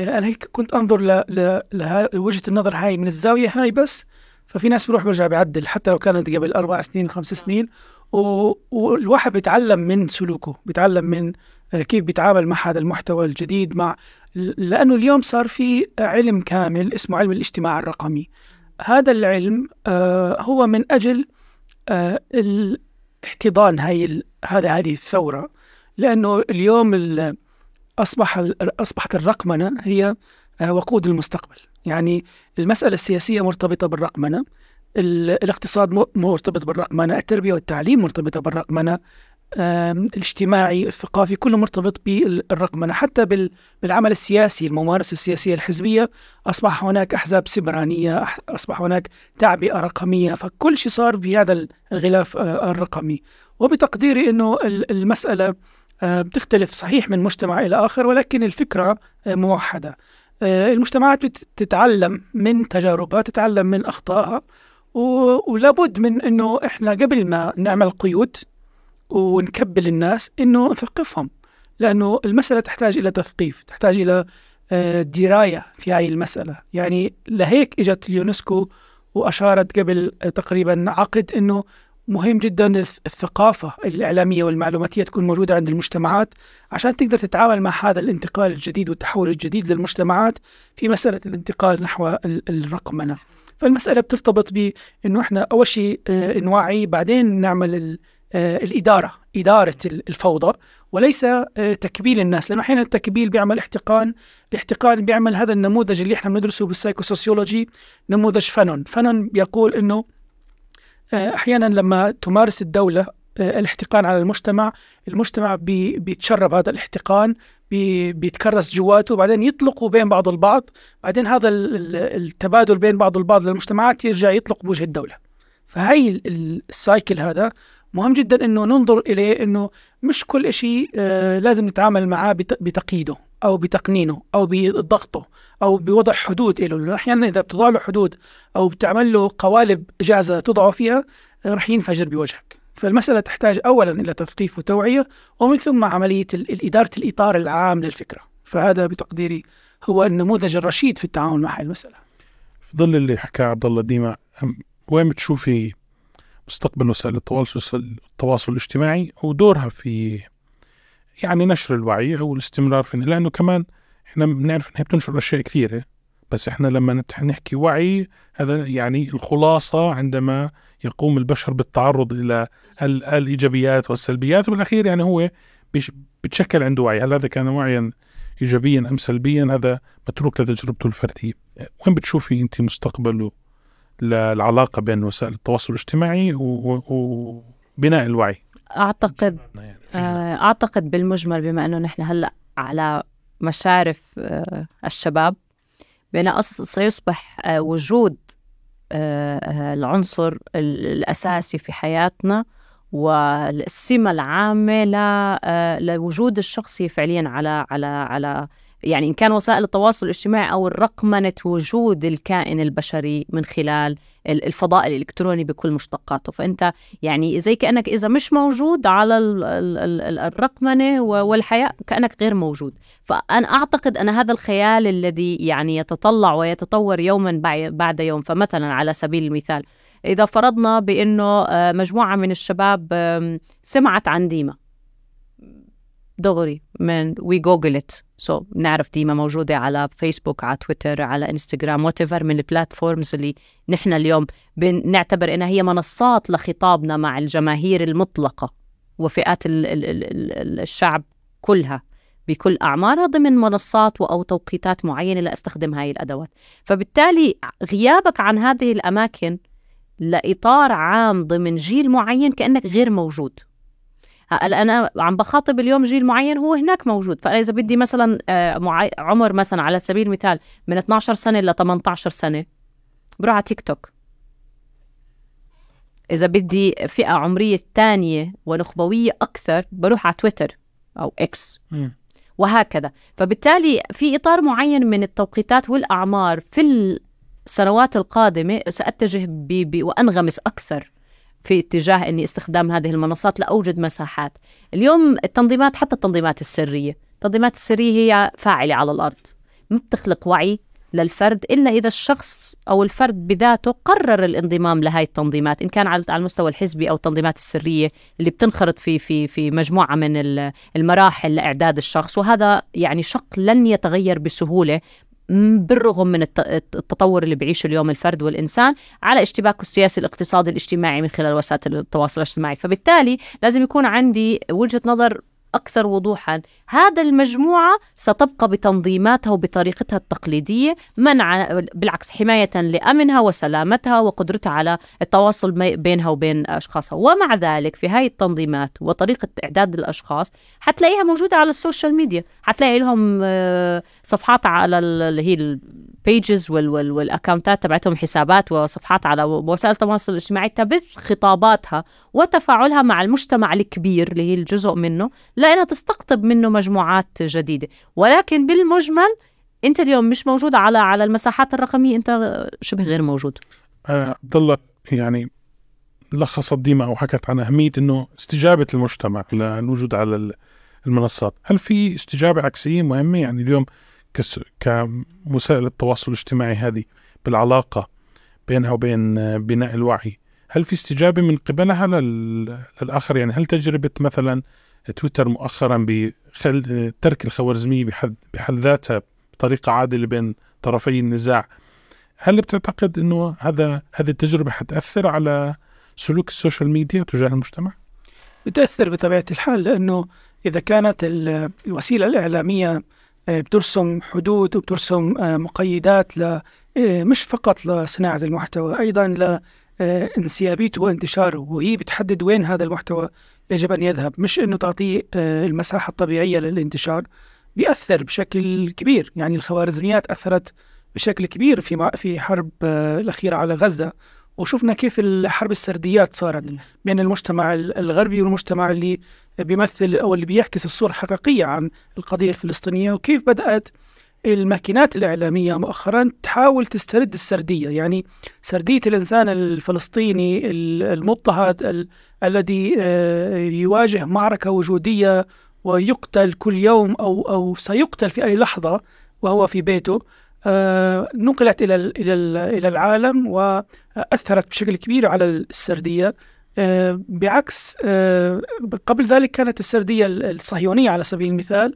آه، أنا هيك كنت أنظر ل- ل- لها- لوجهة النظر هاي من الزاوية هاي بس. ففي ناس بيروح بيرجع بيعدل حتى لو كانت قبل أربع سنين خمس سنين و- والواحد بيتعلم من سلوكه بيتعلم من آه، كيف بيتعامل مع هذا المحتوى الجديد مع لأنه اليوم صار في علم كامل اسمه علم الاجتماع الرقمي. هذا العلم آه، هو من أجل آه، الاحتضان هاي ال- هذا هذه الثورة. لأنه اليوم ال- أصبح ال- أصبحت الرقمنة هي وقود المستقبل. يعني المسألة السياسية مرتبطة بالرقمنة ال- الاقتصاد مرتبط بالرقمنة التربية والتعليم مرتبطة بالرقمنة الاجتماعي الثقافي كله مرتبط بالرقمنة. حتى بال- بالعمل السياسي الممارسة السياسية الحزبية أصبح هناك أحزاب سبرانية أصبح هناك تعبئة رقمية. فكل شيء صار بهذا الغلاف آه، الرقمي. وبتقديري أنه ال- المسألة آه، بتختلف صحيح من مجتمع إلى آخر ولكن الفكرة آه، موحدة. المجتمعات بتتعلم من تجاربها تتعلم من أخطائها ولابد من أنه إحنا قبل ما نعمل قيود ونكبل الناس أنه نثقفهم لأنه المسألة تحتاج إلى تثقيف تحتاج إلى آه، دراية في هذه المسألة. يعني لهيك إجت اليونسكو وأشارت قبل آه، تقريبا عقد أنه مهم جدا الث- الثقافة الإعلامية والمعلوماتية تكون موجودة عند المجتمعات عشان تقدر تتعامل مع هذا الانتقال الجديد والتحول الجديد للمجتمعات في مسألة الانتقال نحو ال- الرقمنة فالمسألة بترتبط بأنه إحنا أول شيء آه، نوعي بعدين نعمل آه، الإدارة إدارة ال- الفوضى وليس آه، تكبيل الناس لأنه أحيانا التكبيل بيعمل احتقان الاحتقان بيعمل هذا النموذج اللي إحنا بندرسه بال psychosociology نموذج فانون فانون بيقول أنه أحيانا لما تمارس الدولة آه، الاحتقان على المجتمع المجتمع بي بيتشرب هذا الاحتقان بي بيتكرس جواته بعدين يطلقوا بين بعض البعض بعدين هذا ال- ال- التبادل بين بعض البعض للمجتمعات يرجع يطلق بوجه الدولة. فهي ال- ال- السايكل هذا مهم جدا إنه ننظر إليه إنه مش كل شيء آه، لازم نتعامل معاه بت- بتقييده أو بتقنينه أو بضغطه أو بوضع حدود له لأنه أحيانا إذا بتضع له حدود أو بتعمل له قوالب جاهزة تضعه فيها رح ينفجر بوجهك. فالمسألة تحتاج أولا إلى تثقيف وتوعية ومن ثم عملية الإدارة الإطار العام للفكرة. فهذا بتقديري هو النموذج الرشيد في التعامل مع هذه المسألة. في ظل اللي حكاه عبد الله ديما وين بتشوفي مستقبل وسائل التواصل التواصل الاجتماعي ودورها في يعني نشر الوعي أو الاستمرار في لأنه كمان إحنا بنعرف انها بتنشر أشياء كثيرة بس إحنا لما نحكي وعي هذا يعني الخلاصة عندما يقوم البشر بالتعرض إلى ال- الإيجابيات والسلبيات وبالأخير يعني هو بتشكل عنده وعي. هل هذا كان وعيا ايجابيا أم سلبيا؟ هذا متروك لتجربته الفردية. وين بتشوفي أنت مستقبله؟ للعلاقة بين وسائل التواصل الاجتماعي وبناء الوعي. أعتقد يعني آه، أعتقد بالمجمل بما أنه نحن هلأ على مشارف آه، الشباب أص- سيصبح آه، وجود العنصر ال- الأساسي في حياتنا ل- آه، لوجود الشخصي فعليا على على على يعني إن كان وسائل التواصل الاجتماعي أو الرقمنة وجود الكائن البشري من خلال ال- الفضاء الإلكتروني بكل مشتقاته. فأنت يعني زي كأنك إذا مش موجود على ال- ال- ال- الرقمنة والحياة كأنك غير موجود. فأنا أعتقد أن هذا الخيال الذي يعني يتطلع ويتطور يوما بعد يوم. فمثلا على سبيل المثال إذا فرضنا بأنه آه، مجموعة من الشباب سمعت عن ديما. دغري من we Google it so بنعرف ديما موجودة على فيسبوك على تويتر على انستغرام وأي من ال platforms اللي نحن اليوم بنعتبر إنها هي منصات لخطابنا مع الجماهير المطلقة وفئات ال ال ال ال الشعب كلها بكل أعمارها ضمن منصات أو توقيتات معينة لأستخدم هاي الأدوات. فبالتالي غيابك عن هذه الأماكن لإطار عام ضمن جيل معين كأنك غير موجود. هلا أنا عم بخاطب اليوم جيل معين هو هناك موجود. فأنا إذا بدي مثلا آه، عمر مثلا على سبيل المثال من 12 سنة ل 18 سنة بروح على تيك توك. إذا بدي فئة عمرية ثانية ونخبوية أكثر بروح على تويتر أو إكس. وهكذا. فبالتالي في إطار معين من التوقيتات والأعمار في السنوات القادمة سأتجه ب... ب... وأنغمس أكثر. في اتجاه أني استخدام هذه المنصات لأوجد مساحات. اليوم التنظيمات حتى التنظيمات السرية التنظيمات السرية هي فاعلة على الأرض ما بتخلق وعي للفرد إلا إذا الشخص أو الفرد بذاته قرر الانضمام لهاي التنظيمات إن كان على المستوى الحزبي أو التنظيمات السرية اللي بتنخرط في في في مجموعة من ال- المراحل لإعداد الشخص. وهذا يعني شق لن يتغير بسهولة م- بالرغم من الت- التطور اللي بيعيشه اليوم الفرد والإنسان على اشتباكه السياسي الاقتصادي الاجتماعي من خلال وسائل التواصل الاجتماعي. فبالتالي لازم يكون عندي وجهة نظر أكثر وضوحا. هذا المجموعة ستبقى بتنظيماتها وبطريقتها التقليدية منع بالعكس حماية لأمنها وسلامتها وقدرتها على التواصل بينها وبين أشخاصها. ومع ذلك في هاي التنظيمات وطريقة إعداد الأشخاص حتلاقيها موجودة على ال social media. حتلاقي لهم آه، صفحات على ال- اللي هي ال pages والأكاونتات تبعتهم حسابات وصفحات على وسائل التواصل الاجتماعي تبث خطاباتها وتفاعلها مع المجتمع الكبير اللي هي الجزء منه. لأنها تستقطب منه مجموعات جديدة. ولكن بالمجمل أنت اليوم مش موجود على على المساحات الرقمية. أنت شبه غير موجود. آه، عبد الله يعني لخصت ديما أو حكت عن أهمية إنه استجابة المجتمع للوجود على ال- المنصات، هل في استجابة عكسية مهمة؟ يعني اليوم كس التواصل الاجتماعي هذه بالعلاقة بينها وبين آه، بناء الوعي، هل في استجابة من قبلها لل- للآخر؟ يعني هل تجربة مثلا تويتر مؤخرا بخل ترك الخوارزمية بحد بحد ذاتها بطريقة عادلة بين طرفي النزاع هل بتعتقد إنه هذا هذه التجربة حتأثر على سلوك ال social media تجاه المجتمع؟ بتأثر بطبيعة الحال لأنه إذا كانت ال- الوسيلة الإعلامية آه، بترسم حدود وبترسم آه، مقيدات ل آه، مش فقط لصناعة المحتوى أيضا لانسيابيته وانتشاره وهي بتحدد وين هذا المحتوى يجب أن يذهب مش أنه تعطيه آه، المساحة الطبيعية للانتشار بيأثر بشكل كبير. يعني الخوارزميات أثرت بشكل كبير في في حرب آه، الأخيرة على غزة. وشفنا كيف الحرب السرديات صارت بين المجتمع ال- الغربي والمجتمع اللي بيمثل أو اللي بيعكس الصورة الحقيقية عن القضية الفلسطينية وكيف بدأت الماكينات الإعلامية مؤخرا تحاول تسترد السردية يعني سردية الإنسان الفلسطيني ال- المضطهد ال- الذي آه، يواجه معركة وجودية ويقتل كل يوم أو أو سيقتل في أي لحظة وهو في بيته آه، نقلت إلى ال- إلى العالم وأثرت بشكل كبير على السردية. آه، بعكس قبل ذلك كانت السردية ال- الصهيونية على سبيل المثال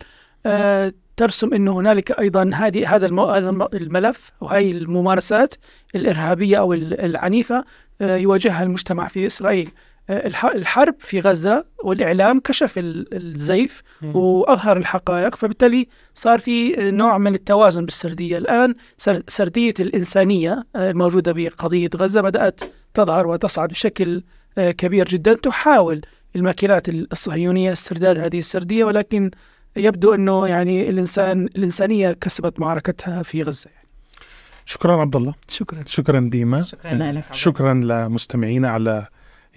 ترسم إنه هنالك أيضا هذه هذا الم- هذا الم- الملف وهي الممارسات الإرهابية أو ال- العنيفة آه، يواجهها المجتمع في إسرائيل. آه، الح- الحرب في غزة والإعلام كشف ال- الزيف وأظهر الحقائق فبالتالي صار في نوع من التوازن بالسردية. الآن سر- سردية الإنسانية آه، الموجوده بقضية غزة بدأت تظهر وتصعد بشكل كبير جدا. تحاول الماكينات الصهيونية استرداد هذه السردية ولكن يبدو أنه يعني الإنسان الإنسانية كسبت معركتها في غزة. يعني. شكرا عبد الله شكرا. شكرا ديما. شكرا لك شكرا لمستمعينا على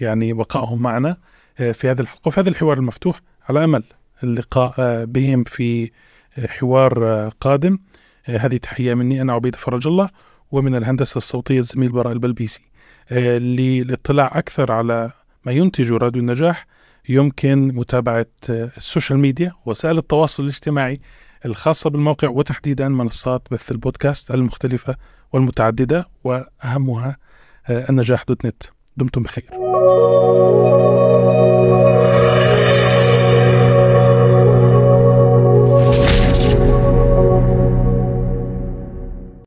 يعني بقائهم معنا آه، في هذه الحلقة وفي هذا الحوار المفتوح. على أمل اللقاء آه، بهم في آه، حوار قادم. هذه تحية مني. أنا عبيد فرج الله ومن الهندسة الصوتية الزميل براء البلبيسي. للاطلاع أكثر على ما ينتج راديو النجاح يمكن متابعة ال social media وسائل التواصل الاجتماعي الخاصة بالموقع وتحديدا منصات بث البودكاست المختلفة والمتعددة وأهمها آه، النجاح دوت نت. دمتم بخير.